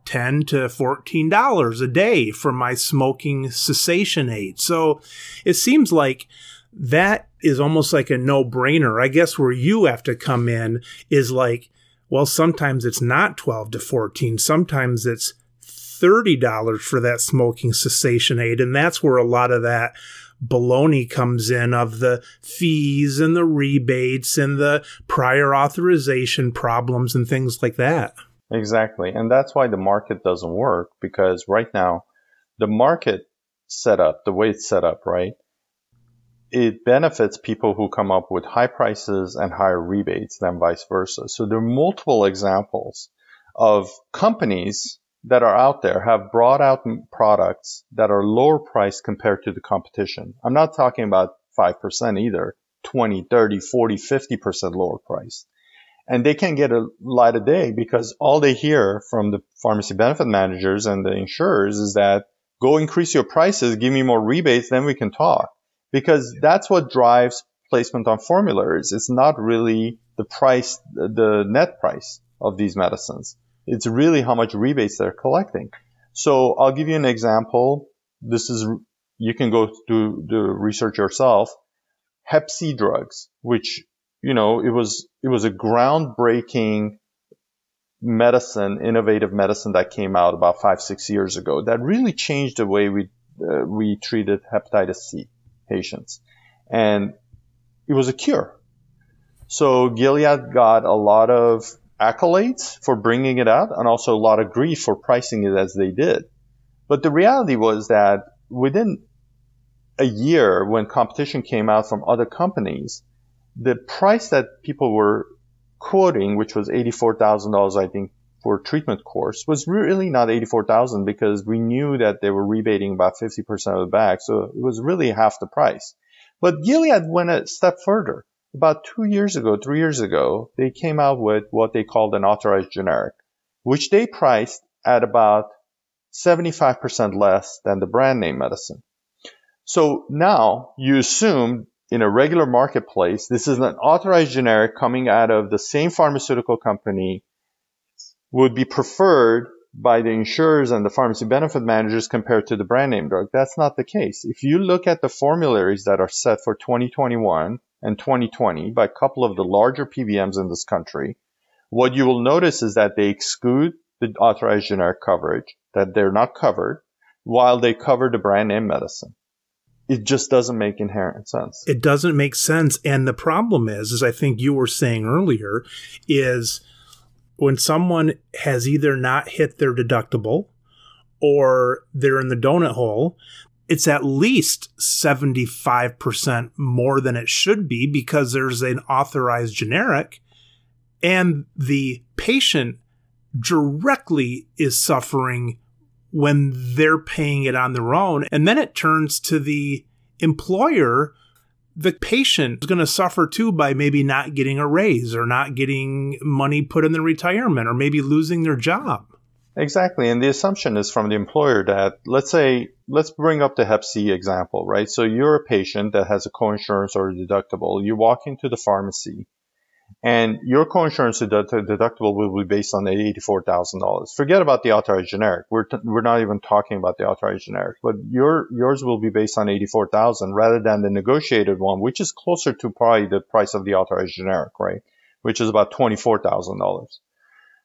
10 to 14 dollars a day for my smoking cessation aid. So it seems like that is almost like a no brainer. I guess where you have to come in is like, well, sometimes it's not 12 to 14. Sometimes it's $30 for that smoking cessation aid. And that's where a lot of that baloney comes in of the fees and the rebates and the prior authorization problems and things like that. Exactly. And that's why the market doesn't work because right now the market setup, the way it's set up, right? It benefits people who come up with high prices and higher rebates than vice versa. So there are multiple examples of companies that are out there have brought out products that are lower priced compared to the competition. I'm not talking about 5% either, 20, 30, 40, 50% lower price. And they can get a light of day because all they hear from the pharmacy benefit managers and the insurers is that go increase your prices, give me more rebates, then we can talk because that's what drives placement on formularies. It's not really the price, the net price of these medicines. It's really how much rebates they're collecting. So I'll give you an example. This is, you can go do the research yourself. Hep C drugs, which, you know, it was, it was a groundbreaking medicine, innovative medicine that came out about five, six years ago that really changed the way we, uh, we treated hepatitis C patients. And it was a cure. So Gilead got a lot of accolades for bringing it out and also a lot of grief for pricing it as they did. But the reality was that within a year when competition came out from other companies, the price that people were quoting, which was $84,000, I think, for treatment course was really not 84,000 because we knew that they were rebating about 50% of the bag. So it was really half the price. But Gilead went a step further. About two years ago, three years ago, they came out with what they called an authorized generic, which they priced at about 75% less than the brand name medicine. So now you assume in a regular marketplace, this is an authorized generic coming out of the same pharmaceutical company would be preferred by the insurers and the pharmacy benefit managers compared to the brand name drug. That's not the case. If you look at the formularies that are set for 2021 and 2020 by a couple of the larger PBMs in this country, what you will notice is that they exclude the authorized generic coverage, that they're not covered, while they cover the brand name medicine. it just doesn't make inherent sense. It doesn't make sense. And the problem is, as I think you were saying earlier, is when someone has either not hit their deductible or they're in the donut hole, it's at least 75% more than it should be because there's an authorized generic and the patient directly is suffering when they're paying it on their own. And then it turns to the employer. The patient is going to suffer too by maybe not getting a raise or not getting money put in their retirement or maybe losing their job. Exactly. And the assumption is from the employer that, let's say, let's bring up the Hep C example, right? So you're a patient that has a coinsurance or a deductible. You walk into the pharmacy and your coinsurance deductible will be based on $84,000. Forget about the authorized generic. We're, t- we're not even talking about the authorized generic, but your, yours will be based on 84,000 rather than the negotiated one, which is closer to probably the price of the authorized generic, right? Which is about $24,000.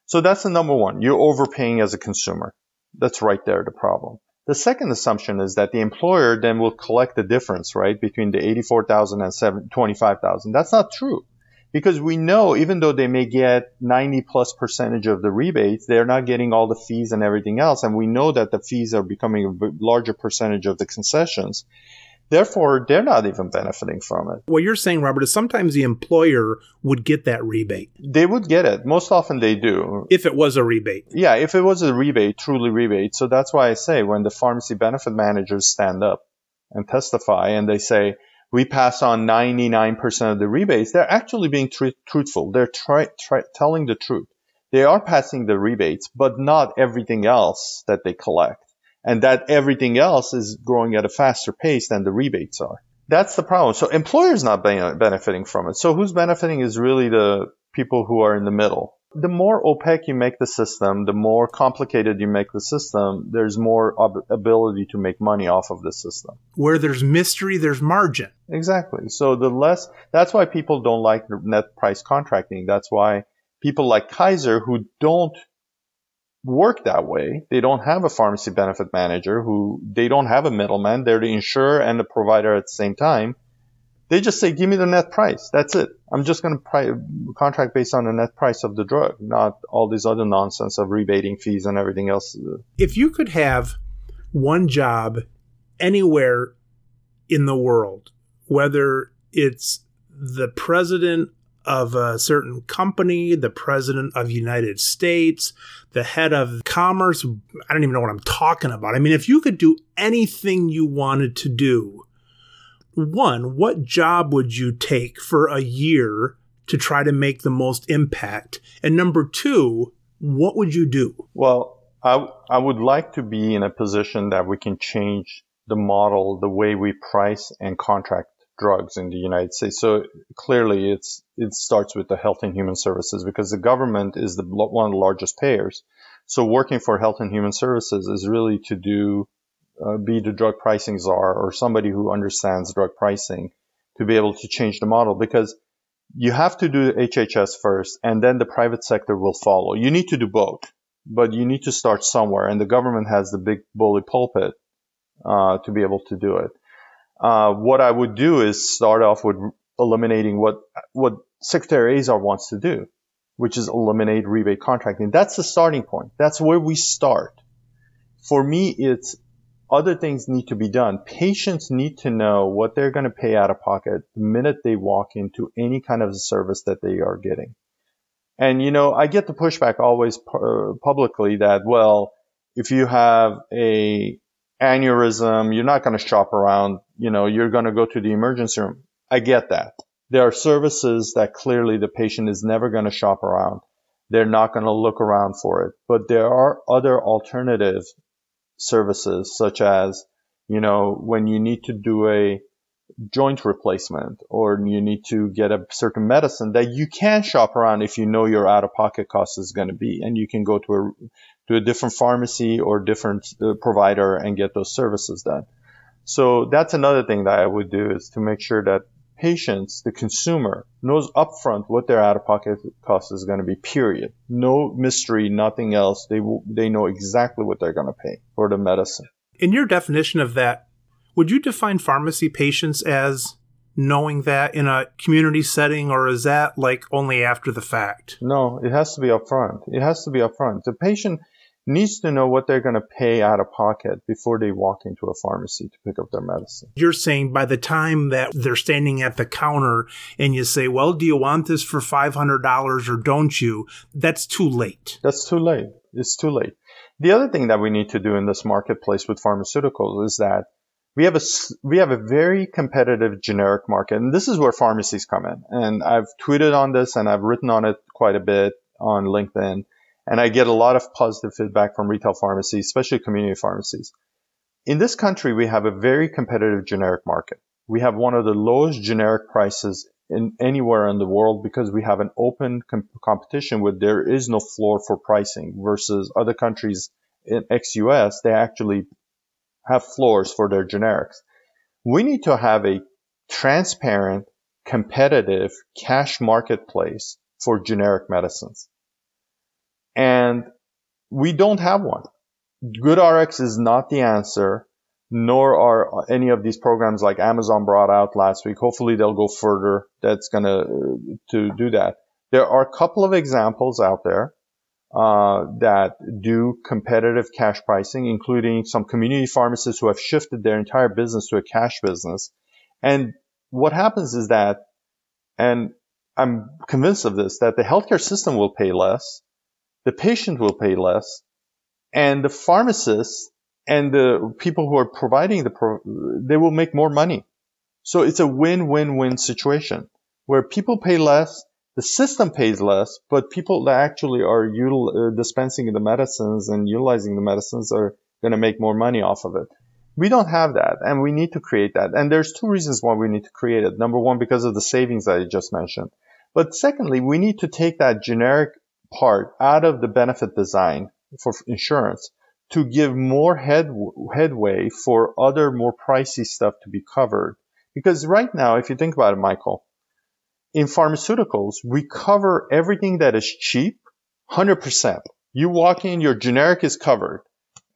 So that's the number one. You're overpaying as a consumer. That's right there, the problem. The second assumption is that the employer then will collect the difference, right, between the 84,000 and 25,000. That's not true. Because we know even though they may get 90 plus percentage of the rebates, they're not getting all the fees and everything else. And we know that the fees are becoming a larger percentage of the concessions. Therefore, they're not even benefiting from it. What you're saying, Robert, is sometimes the employer would get that rebate. They would get it. Most often they do. If it was a rebate. Yeah, if it was a rebate, truly rebate. So that's why I say when the pharmacy benefit managers stand up and testify and they say, we pass on 99% of the rebates, they're actually being tr- truthful. They're telling the truth. They are passing the rebates, but not everything else that they collect and that everything else is growing at a faster pace than the rebates are. That's the problem. So employers not benefiting from it. So who's benefiting is really the people who are in the middle. The more opaque you make the system, the more complicated you make the system, there's more ob- ability to make money off of the system. Where there's mystery, there's margin. Exactly. So the less, that's why people don't like net price contracting. That's why people like Kaiser who don't work that way. They don't have a pharmacy benefit manager who they don't have a middleman. They're the insurer and the provider at the same time. They just say, give me the net price. That's it. I'm just going to contract based on the net price of the drug, not all this other nonsense of rebating fees and everything else. If you could have one job anywhere in the world, whether it's the president of a certain company, the president of United States, the head of commerce. I don't even know what I'm talking about. I mean, if you could do anything you wanted to do, one, what job would you take for a year to try to make the most impact? And number two, what would you do? Well, I, I would like to be in a position that we can change the model, the way we price and contract drugs in the United States. So clearly it's, it starts with the health and human services because the government is the, one of the largest payers. So working for health and human services is really to do, uh, be the drug pricing czar or somebody who understands drug pricing to be able to change the model because you have to do HHS first and then the private sector will follow. You need to do both, but you need to start somewhere and the government has the big bully pulpit, uh, to be able to do it. Uh, what I would do is start off with eliminating what what Secretary Azar wants to do, which is eliminate rebate contracting. That's the starting point. That's where we start. For me, it's other things need to be done. Patients need to know what they're going to pay out of pocket the minute they walk into any kind of service that they are getting. And you know, I get the pushback always pu- uh, publicly that well, if you have a aneurysm, you're not going to shop around. You know, you're going to go to the emergency room. I get that. There are services that clearly the patient is never going to shop around. They're not going to look around for it. But there are other alternative services such as, you know, when you need to do a joint replacement or you need to get a certain medicine that you can shop around if you know your out of pocket cost is going to be and you can go to a to a different pharmacy or different uh, provider and get those services done. So that's another thing that I would do is to make sure that patients, the consumer, knows upfront what their out-of-pocket cost is going to be. Period. No mystery, nothing else. They they know exactly what they're going to pay for the medicine. In your definition of that, Would you define pharmacy patients as knowing that in a community setting, or is that like only after the fact? No, it has to be upfront. It has to be upfront. The patient needs to know what they're going to pay out of pocket before they walk into a pharmacy to pick up their medicine. You're saying by the time that they're standing at the counter and you say, well, do you want this for $500 or don't you? That's too late. That's too late. It's too late. The other thing that we need to do in this marketplace with pharmaceuticals is that we have a we have a very competitive generic market, and this is where pharmacies come in. And I've tweeted on this, and I've written on it quite a bit on LinkedIn, and I get a lot of positive feedback from retail pharmacies, especially community pharmacies. In this country, we have a very competitive generic market. We have one of the lowest generic prices in anywhere in the world because we have an open com- competition where there is no floor for pricing versus other countries in ex-US, they actually have floors for their generics. We need to have a transparent, competitive cash marketplace for generic medicines. And we don't have one. GoodRx is not the answer, nor are any of these programs like Amazon brought out last week. Hopefully they'll go further. That's going to, to do that. There are a couple of examples out there uh, that do competitive cash pricing, including some community pharmacists who have shifted their entire business to a cash business. And what happens is that, and I'm convinced of this, that the healthcare system will pay less, the patient will pay less, and the pharmacists and the people who are providing the, pro- they will make more money. So it's a win-win-win situation where people pay less, the system pays less, but people that actually are util- uh, dispensing the medicines and utilizing the medicines are going to make more money off of it. We don't have that, and we need to create that. And there's two reasons why we need to create it. Number one, because of the savings I just mentioned. But secondly, we need to take that generic part out of the benefit design for insurance to give more head, headway for other more pricey stuff to be covered. Because right now, if you think about it, Michael, in pharmaceuticals, we cover everything that is cheap, 100%. You walk in, your generic is covered.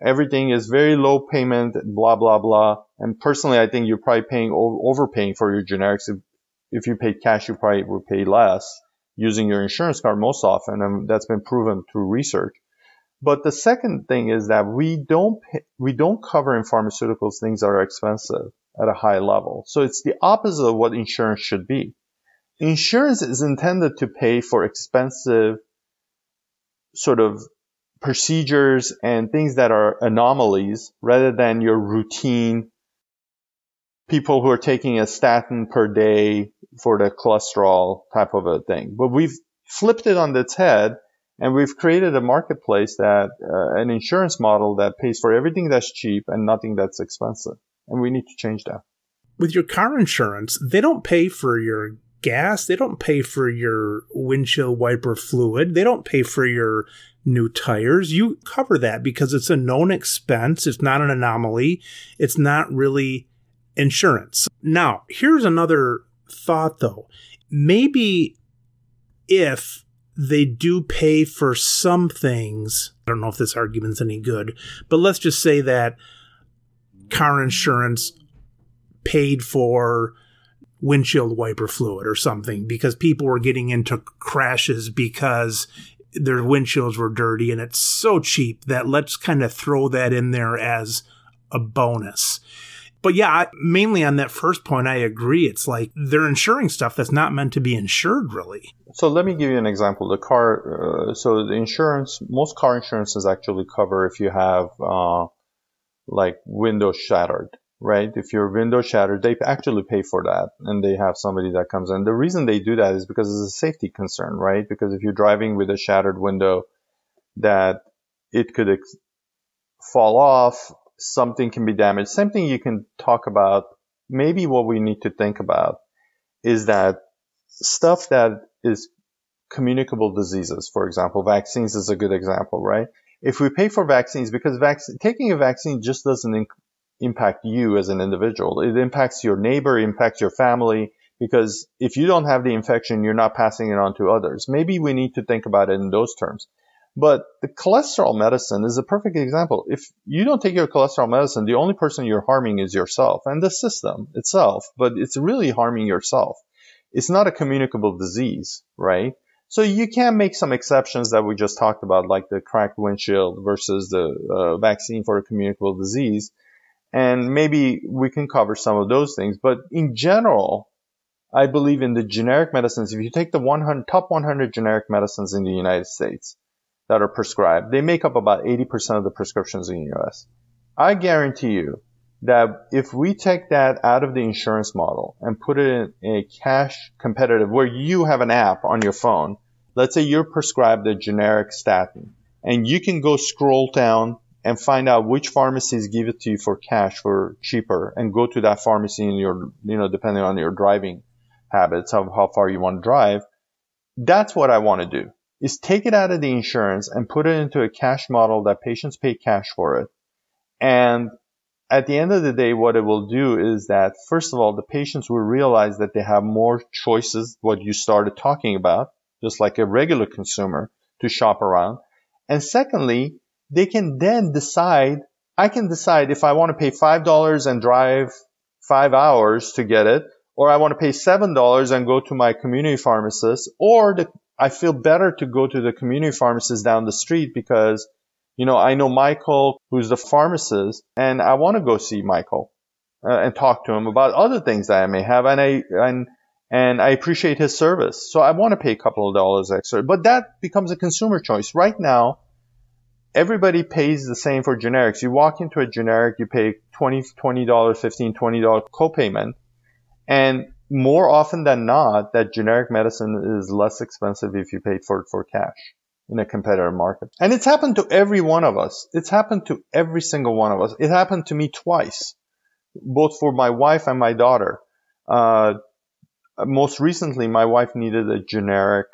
Everything is very low payment, blah, blah, blah. And personally, I think you're probably paying, overpaying for your generics. If, if you paid cash, you probably would pay less using your insurance card most often. And that's been proven through research. But the second thing is that we don't, pay, we don't cover in pharmaceuticals things that are expensive at a high level. So it's the opposite of what insurance should be Insurance is intended to pay for expensive sort of procedures and things that are anomalies rather than your routine people who are taking a statin per day for the cholesterol type of a thing. But we've flipped it on its head and we've created a marketplace that uh, an insurance model that pays for everything that's cheap and nothing that's expensive. And we need to change that. With your car insurance, they don't pay for your gas. They don't pay for your windshield wiper fluid. They don't pay for your new tires. You cover that because it's a known expense. It's not an anomaly. It's not really insurance. Now, here's another thought though. Maybe if they do pay for some things, I don't know if this argument's any good, but let's just say that car insurance paid for windshield wiper fluid or something because people were getting into crashes because their windshields were dirty and it's so cheap that let's kind of throw that in there as a bonus. But yeah, mainly on that first point, I agree. It's like they're insuring stuff that's not meant to be insured, really. So let me give you an example. The car, uh, so the insurance, most car insurances actually cover if you have uh, like window shattered right? If your window shattered, they actually pay for that and they have somebody that comes in. The reason they do that is because it's a safety concern, right? Because if you're driving with a shattered window that it could ex- fall off, something can be damaged. Same thing you can talk about. Maybe what we need to think about is that stuff that is communicable diseases, for example, vaccines is a good example, right? If we pay for vaccines, because vac- taking a vaccine just doesn't inc- impact you as an individual. It impacts your neighbor, impacts your family, because if you don't have the infection, you're not passing it on to others. Maybe we need to think about it in those terms. But the cholesterol medicine is a perfect example. If you don't take your cholesterol medicine, the only person you're harming is yourself and the system itself, but it's really harming yourself. It's not a communicable disease, right? So you can make some exceptions that we just talked about, like the cracked windshield versus the uh, vaccine for a communicable disease. And maybe we can cover some of those things. But in general, I believe in the generic medicines. If you take the 100, top 100 generic medicines in the United States that are prescribed, they make up about 80% of the prescriptions in the US. I guarantee you that if we take that out of the insurance model and put it in a cash competitive where you have an app on your phone, let's say you're prescribed a generic statin and you can go scroll down and find out which pharmacies give it to you for cash for cheaper and go to that pharmacy in your, you know, depending on your driving habits of how far you want to drive. That's what I want to do is take it out of the insurance and put it into a cash model that patients pay cash for it. And at the end of the day, what it will do is that first of all, the patients will realize that they have more choices, what you started talking about, just like a regular consumer to shop around. And secondly, they can then decide, I can decide if I want to pay $5 and drive five hours to get it, or I want to pay $7 and go to my community pharmacist, or the, I feel better to go to the community pharmacist down the street because, you know, I know Michael, who's the pharmacist, and I want to go see Michael uh, and talk to him about other things that I may have, and I and and I appreciate his service, so I want to pay a couple of dollars extra. But that becomes a consumer choice. Right now, everybody pays the same for generics. You walk into a generic, you pay $20, $20, $15, $20 copayment. And more often than not, that generic medicine is less expensive if you pay for it for cash in a competitive market. And it's happened to every one of us. It's happened to every single one of us. It happened to me twice, both for my wife and my daughter. Uh, most recently, my wife needed a generic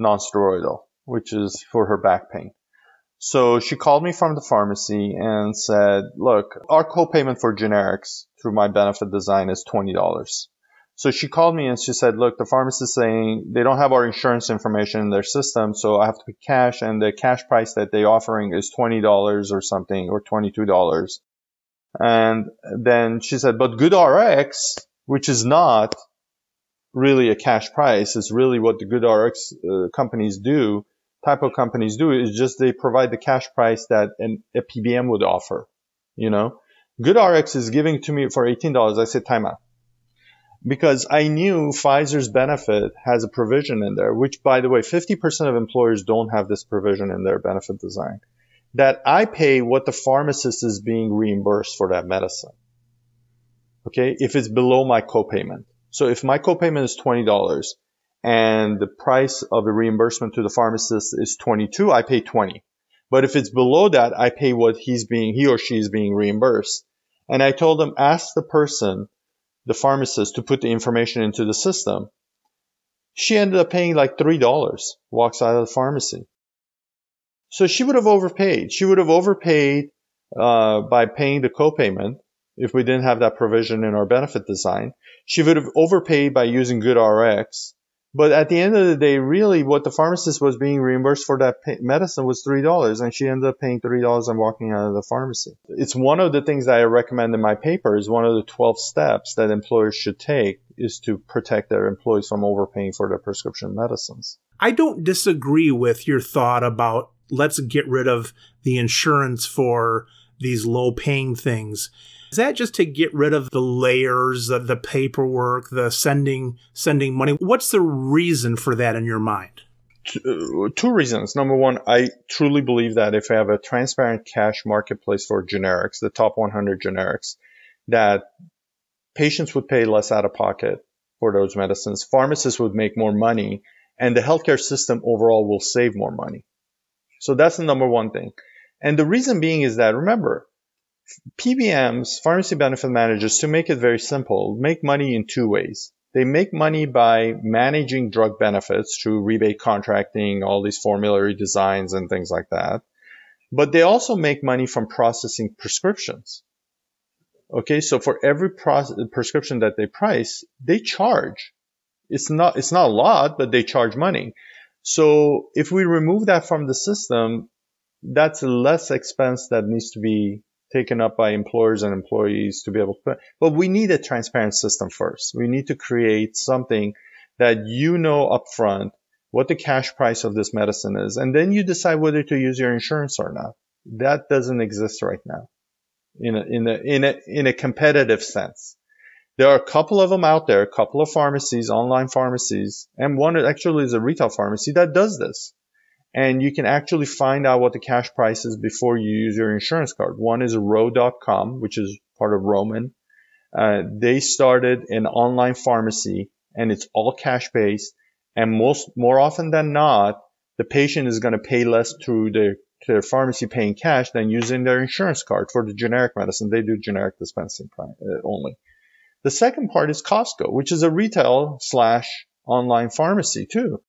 nonsteroidal, which is for her back pain. So she called me from the pharmacy and said, look, our copayment for generics through my benefit design is $20. So she called me and she said, look, the pharmacist is saying they don't have our insurance information in their system, so I have to pay cash and the cash price that they're offering is $20 or something or $22. And then she said, but GoodRx, which is not really a cash price, is really what the GoodRx uh, companies do type of companies do is just they provide the cash price that an, a PBM would offer. You know, GoodRx is giving to me for $18. I said, time out. Because I knew Pfizer's benefit has a provision in there, which by the way, 50% of employers don't have this provision in their benefit design. That I pay what the pharmacist is being reimbursed for that medicine. Okay. If it's below my copayment. So if my copayment is $20 and the price of the reimbursement to the pharmacist is 22, I pay 20. But if it's below that, I pay what he's being, he or she is being reimbursed. And I told them, ask the person, the pharmacist, to put the information into the system. She ended up paying like $3, walks out of the pharmacy. So she would have overpaid. She would have overpaid uh, by paying the copayment if we didn't have that provision in our benefit design. She would have overpaid by using GoodRx but at the end of the day, really what the pharmacist was being reimbursed for that medicine was $3 and she ended up paying $3 and walking out of the pharmacy. It's one of the things that I recommend in my paper is one of the 12 steps that employers should take is to protect their employees from overpaying for their prescription medicines. I don't disagree with your thought about let's get rid of the insurance for these low paying things. Is that just to get rid of the layers, of the paperwork, the sending sending money? What's the reason for that in your mind? Two, uh, two reasons. Number one, I truly believe that if I have a transparent cash marketplace for generics, the top 100 generics, that patients would pay less out of pocket for those medicines. Pharmacists would make more money and the healthcare system overall will save more money. So that's the number one thing. And the reason being is that remember, PBMs, pharmacy benefit managers, to make it very simple, make money in two ways. They make money by managing drug benefits through rebate contracting, all these formulary designs and things like that. But they also make money from processing prescriptions. Okay, so for every prescription that they price, they charge. It's not, it's not a lot, but they charge money. So if we remove that from the system, that's less expense that needs to be taken up by employers and employees to be able to, but we need a transparent system first. We need to create something that you know upfront what the cash price of this medicine is, and then you decide whether to use your insurance or not. That doesn't exist right now in a, in a, in a, in a competitive sense. There are a couple of them out there, a couple of pharmacies, online pharmacies, and one actually is a retail pharmacy that does this and you can actually find out what the cash price is before you use your insurance card. One is Ro.com, which is part of Roman. Uh, they started an online pharmacy and it's all cash based. And most, more often than not, the patient is going to pay less through their, their pharmacy paying cash than using their insurance card for the generic medicine. They do generic dispensing uh, only. The second part is Costco, which is a retail slash online pharmacy too.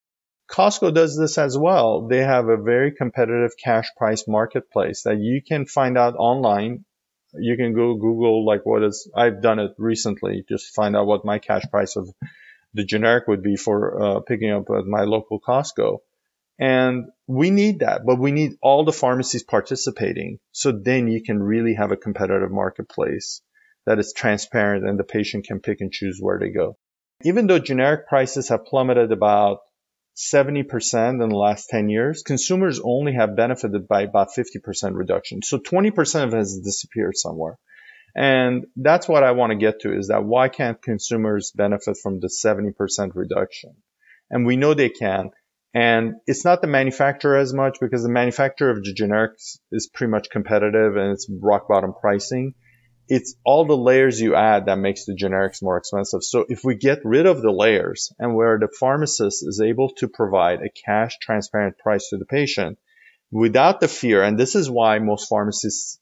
Costco does this as well. They have a very competitive cash price marketplace that you can find out online. You can go Google like what is, I've done it recently, just find out what my cash price of the generic would be for uh, picking up at my local Costco. And we need that, but we need all the pharmacies participating. So then you can really have a competitive marketplace that is transparent and the patient can pick and choose where they go. Even though generic prices have plummeted about 70% in the last 10 years, consumers only have benefited by about 50% reduction. So 20% of it has disappeared somewhere. And that's what I want to get to is that why can't consumers benefit from the 70% reduction? And we know they can. And it's not the manufacturer as much because the manufacturer of the generics is pretty much competitive and it's rock bottom pricing it's all the layers you add that makes the generics more expensive. So if we get rid of the layers and where the pharmacist is able to provide a cash transparent price to the patient without the fear, and this is why most pharmacists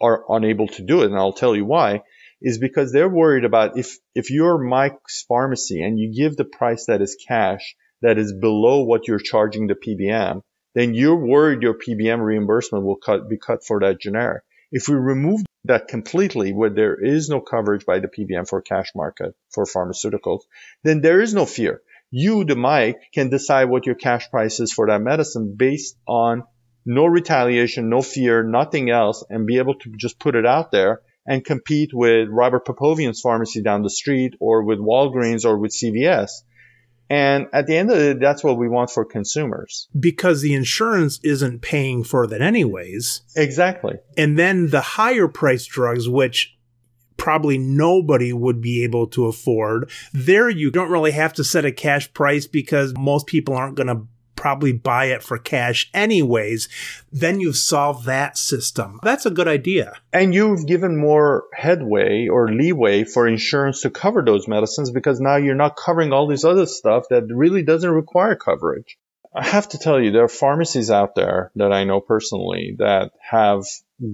are unable to do it, and I'll tell you why, is because they're worried about if, if you're Mike's pharmacy and you give the price that is cash that is below what you're charging the PBM, then you're worried your PBM reimbursement will cut, be cut for that generic. If we remove that completely where there is no coverage by the PBM for cash market for pharmaceuticals, then there is no fear. You, the Mike, can decide what your cash price is for that medicine based on no retaliation, no fear, nothing else, and be able to just put it out there and compete with Robert Popovian's pharmacy down the street or with Walgreens or with CVS and at the end of it, that's what we want for consumers. Because the insurance isn't paying for that anyways. Exactly. And then the higher price drugs, which probably nobody would be able to afford, there you don't really have to set a cash price because most people aren't going to probably buy it for cash anyways, then you've solved that system. That's a good idea. And you've given more headway or leeway for insurance to cover those medicines because now you're not covering all this other stuff that really doesn't require coverage. I have to tell you, there are pharmacies out there that I know personally that have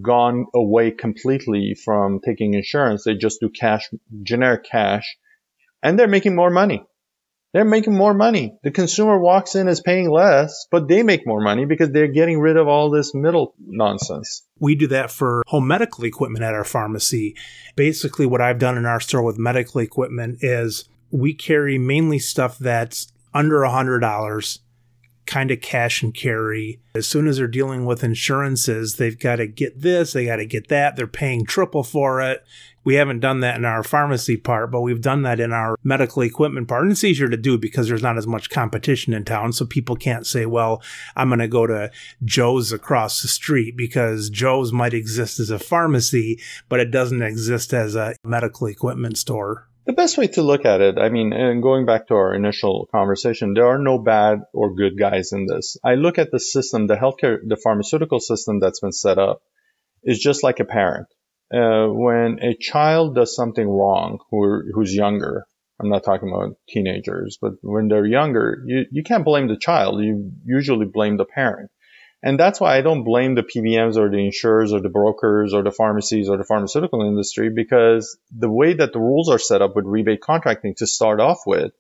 gone away completely from taking insurance. They just do cash, generic cash, and they're making more money. They're making more money. The consumer walks in as paying less, but they make more money because they're getting rid of all this middle nonsense. We do that for home medical equipment at our pharmacy. Basically, what I've done in our store with medical equipment is we carry mainly stuff that's under a $100 kind of cash and carry. As soon as they're dealing with insurances, they've got to get this, they got to get that. They're paying triple for it. We haven't done that in our pharmacy part, but we've done that in our medical equipment part. And it's easier to do because there's not as much competition in town. So people can't say, well, I'm going to go to Joe's across the street because Joe's might exist as a pharmacy, but it doesn't exist as a medical equipment store. The best way to look at it, I mean, and going back to our initial conversation, there are no bad or good guys in this. I look at the system, the healthcare, the pharmaceutical system that's been set up is just like a parent uh, when a child does something wrong, who, who's younger, I'm not talking about teenagers, but when they're younger, you, you can't blame the child. You usually blame the parent. And that's why I don't blame the PBMs or the insurers or the brokers or the pharmacies or the pharmaceutical industry because the way that the rules are set up with rebate contracting to start off with,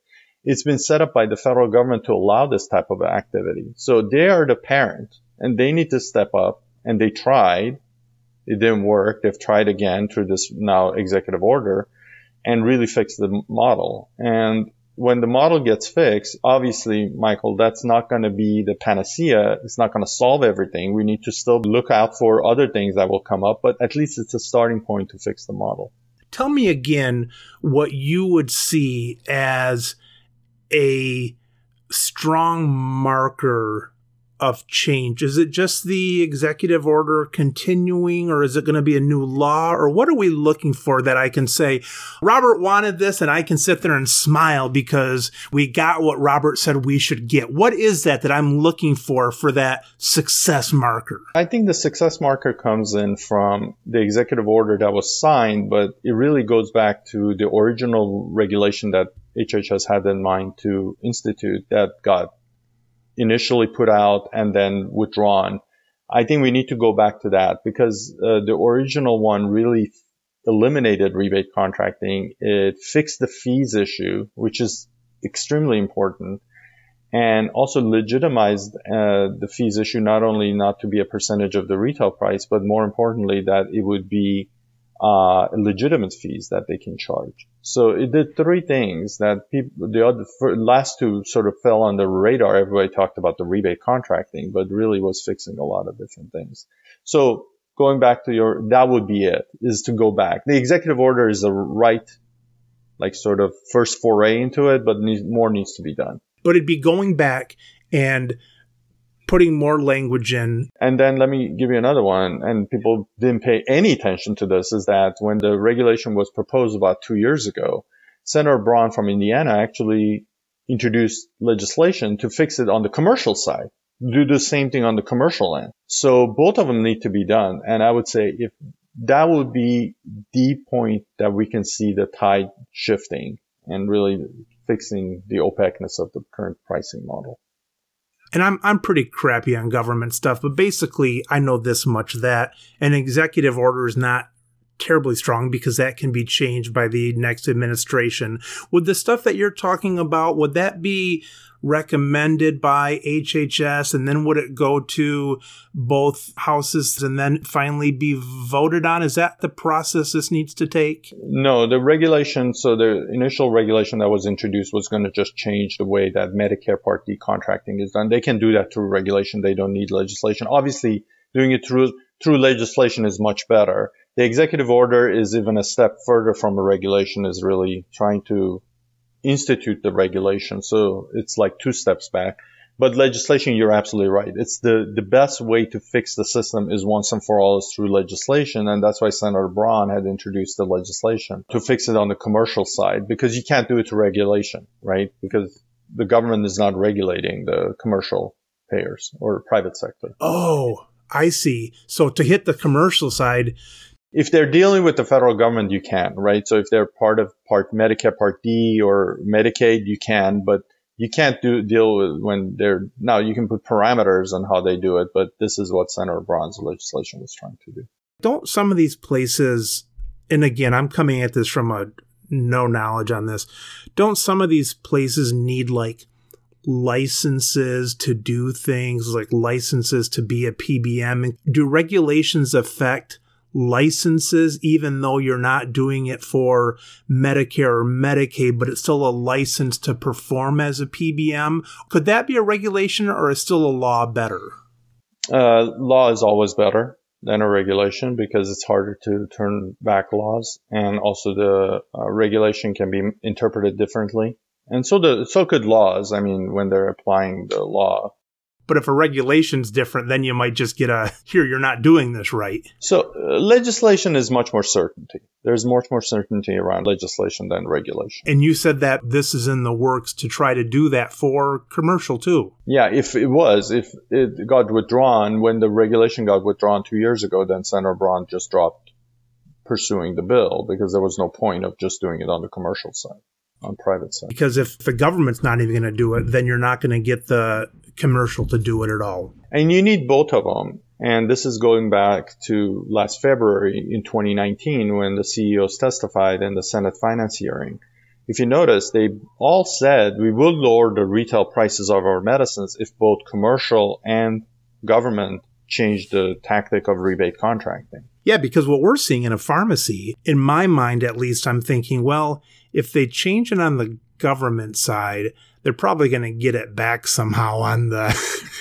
it's been set up by the federal government to allow this type of activity. So they are the parent and they need to step up and they tried it didn't work. They've tried again through this now executive order and really fix the model. And when the model gets fixed, obviously, Michael, that's not going to be the panacea. It's not going to solve everything. We need to still look out for other things that will come up, but at least it's a starting point to fix the model. Tell me again what you would see as a strong marker of change? Is it just the executive order continuing, or is it going to be a new law, or what are we looking for that I can say, Robert wanted this, and I can sit there and smile because we got what Robert said we should get? What is that that I'm looking for for that success marker? I think the success marker comes in from the executive order that was signed, but it really goes back to the original regulation that HHS had in mind to institute that got initially put out and then withdrawn. I think we need to go back to that because uh, the original one really eliminated rebate contracting. It fixed the fees issue, which is extremely important, and also legitimized uh, the fees issue not only not to be a percentage of the retail price, but more importantly that it would be uh, legitimate fees that they can charge. So it did three things that people, the other last two sort of fell on the radar. Everybody talked about the rebate contracting, but really was fixing a lot of different things. So going back to your, that would be it, is to go back. The executive order is the right, like sort of first foray into it, but more needs to be done. But it'd be going back and putting more language in. And then let me give you another one. And people didn't pay any attention to this is that when the regulation was proposed about two years ago, Senator Braun from Indiana actually introduced legislation to fix it on the commercial side, do the same thing on the commercial end. So both of them need to be done. And I would say if that would be the point that we can see the tide shifting and really fixing the opaqueness of the current pricing model and I'm I'm pretty crappy on government stuff, but basically I know this much that. An executive order is not terribly strong because that can be changed by the next administration. Would the stuff that you're talking about would that be recommended by HHS and then would it go to both houses and then finally be voted on? Is that the process this needs to take? No, the regulation, so the initial regulation that was introduced was going to just change the way that Medicare Part D contracting is done. They can do that through regulation. They don't need legislation. Obviously, doing it through through legislation is much better. The executive order is even a step further from a regulation is really trying to institute the regulation. So it's like two steps back. But legislation, you're absolutely right. It's the, the best way to fix the system is once and for all is through legislation. And that's why Senator Braun had introduced the legislation to fix it on the commercial side because you can't do it through regulation, right? Because the government is not regulating the commercial payers or private sector. Oh, I see. So to hit the commercial side, if they're dealing with the federal government, you can, right? So if they're part of part Medicare Part D or Medicaid, you can, but you can't do deal with when they're now you can put parameters on how they do it, but this is what Senator Braun's legislation was trying to do. Don't some of these places, and again, I'm coming at this from a no knowledge on this. Don't some of these places need like licenses to do things like licenses to be a PBM? Do regulations affect licenses, even though you're not doing it for Medicare or Medicaid, but it's still a license to perform as a PBM. Could that be a regulation or is still a law better? Uh, law is always better than a regulation because it's harder to turn back laws, and also the uh, regulation can be interpreted differently. And so the so could laws. I mean, when they're applying the law, but if a regulation's different, then you might just get a here you're not doing this right. So uh, legislation is much more certainty. There's much more certainty around legislation than regulation. And you said that this is in the works to try to do that for commercial too. Yeah, if it was, if it got withdrawn when the regulation got withdrawn two years ago, then Senator Braun just dropped pursuing the bill because there was no point of just doing it on the commercial side on private side. Because if the government's not even going to do it, then you're not going to get the commercial to do it at all. And you need both of them. And this is going back to last February in 2019 when the CEOs testified in the Senate finance hearing. If you notice, they all said we will lower the retail prices of our medicines if both commercial and government change the tactic of rebate contracting. Yeah, because what we're seeing in a pharmacy, in my mind at least, I'm thinking, well, if they change it on the government side, they're probably going to get it back somehow on the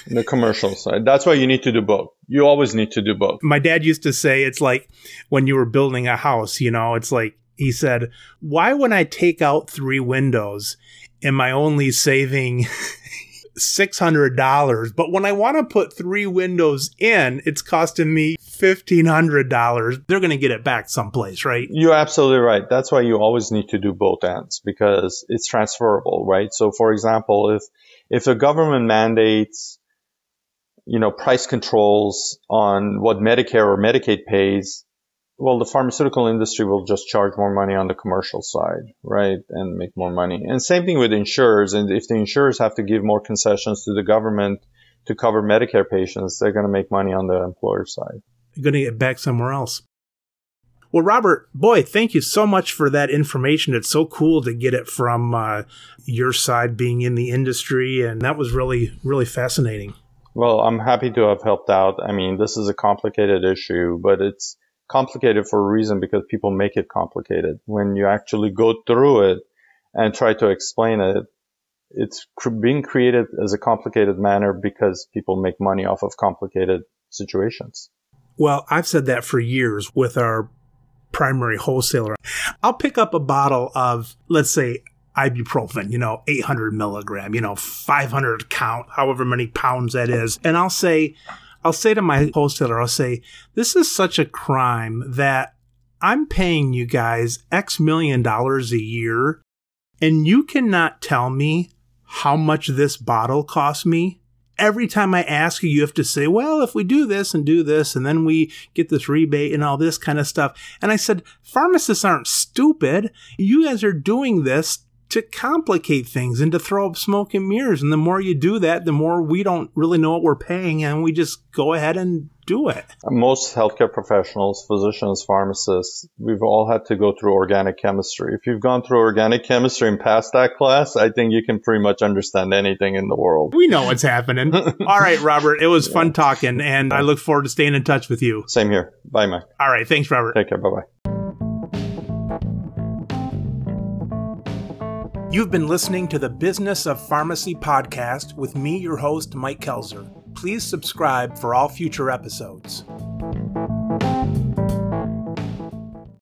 the commercial side. That's why you need to do both. You always need to do both. My dad used to say it's like when you were building a house, you know, it's like he said, "Why when I take out 3 windows am I only saving $600, but when I want to put 3 windows in, it's costing me $1,500. They're going to get it back someplace, right? You're absolutely right. That's why you always need to do both ends because it's transferable, right? So for example, if, if the government mandates, you know, price controls on what Medicare or Medicaid pays, well, the pharmaceutical industry will just charge more money on the commercial side, right? And make more money. And same thing with insurers. And if the insurers have to give more concessions to the government to cover Medicare patients, they're going to make money on the employer side You're going to get back somewhere else. Well, Robert, boy, thank you so much for that information. It's so cool to get it from uh, your side being in the industry, and that was really, really fascinating. Well, I'm happy to have helped out. I mean, this is a complicated issue, but it's complicated for a reason because people make it complicated. When you actually go through it and try to explain it, it's being created as a complicated manner because people make money off of complicated situations. Well, I've said that for years with our primary wholesaler. I'll pick up a bottle of, let's say, ibuprofen, you know, 800 milligram, you know, 500 count, however many pounds that is. And I'll say, I'll say to my wholesaler, I'll say, this is such a crime that I'm paying you guys X million dollars a year and you cannot tell me how much this bottle cost me every time I ask you, you have to say, well, if we do this and do this, and then we get this rebate and all this kind of stuff. And I said, pharmacists aren't stupid. You guys are doing this to complicate things and to throw up smoke and mirrors. And the more you do that, the more we don't really know what we're paying and we just go ahead and do it. Most healthcare professionals, physicians, pharmacists, we've all had to go through organic chemistry. If you've gone through organic chemistry and passed that class, I think you can pretty much understand anything in the world. We know what's happening. all right, Robert, it was fun talking and I look forward to staying in touch with you. Same here. Bye, Mike. All right. Thanks, Robert. Take care. Bye bye. You've been listening to the Business of Pharmacy podcast with me, your host, Mike Koelzer. Please subscribe for all future episodes.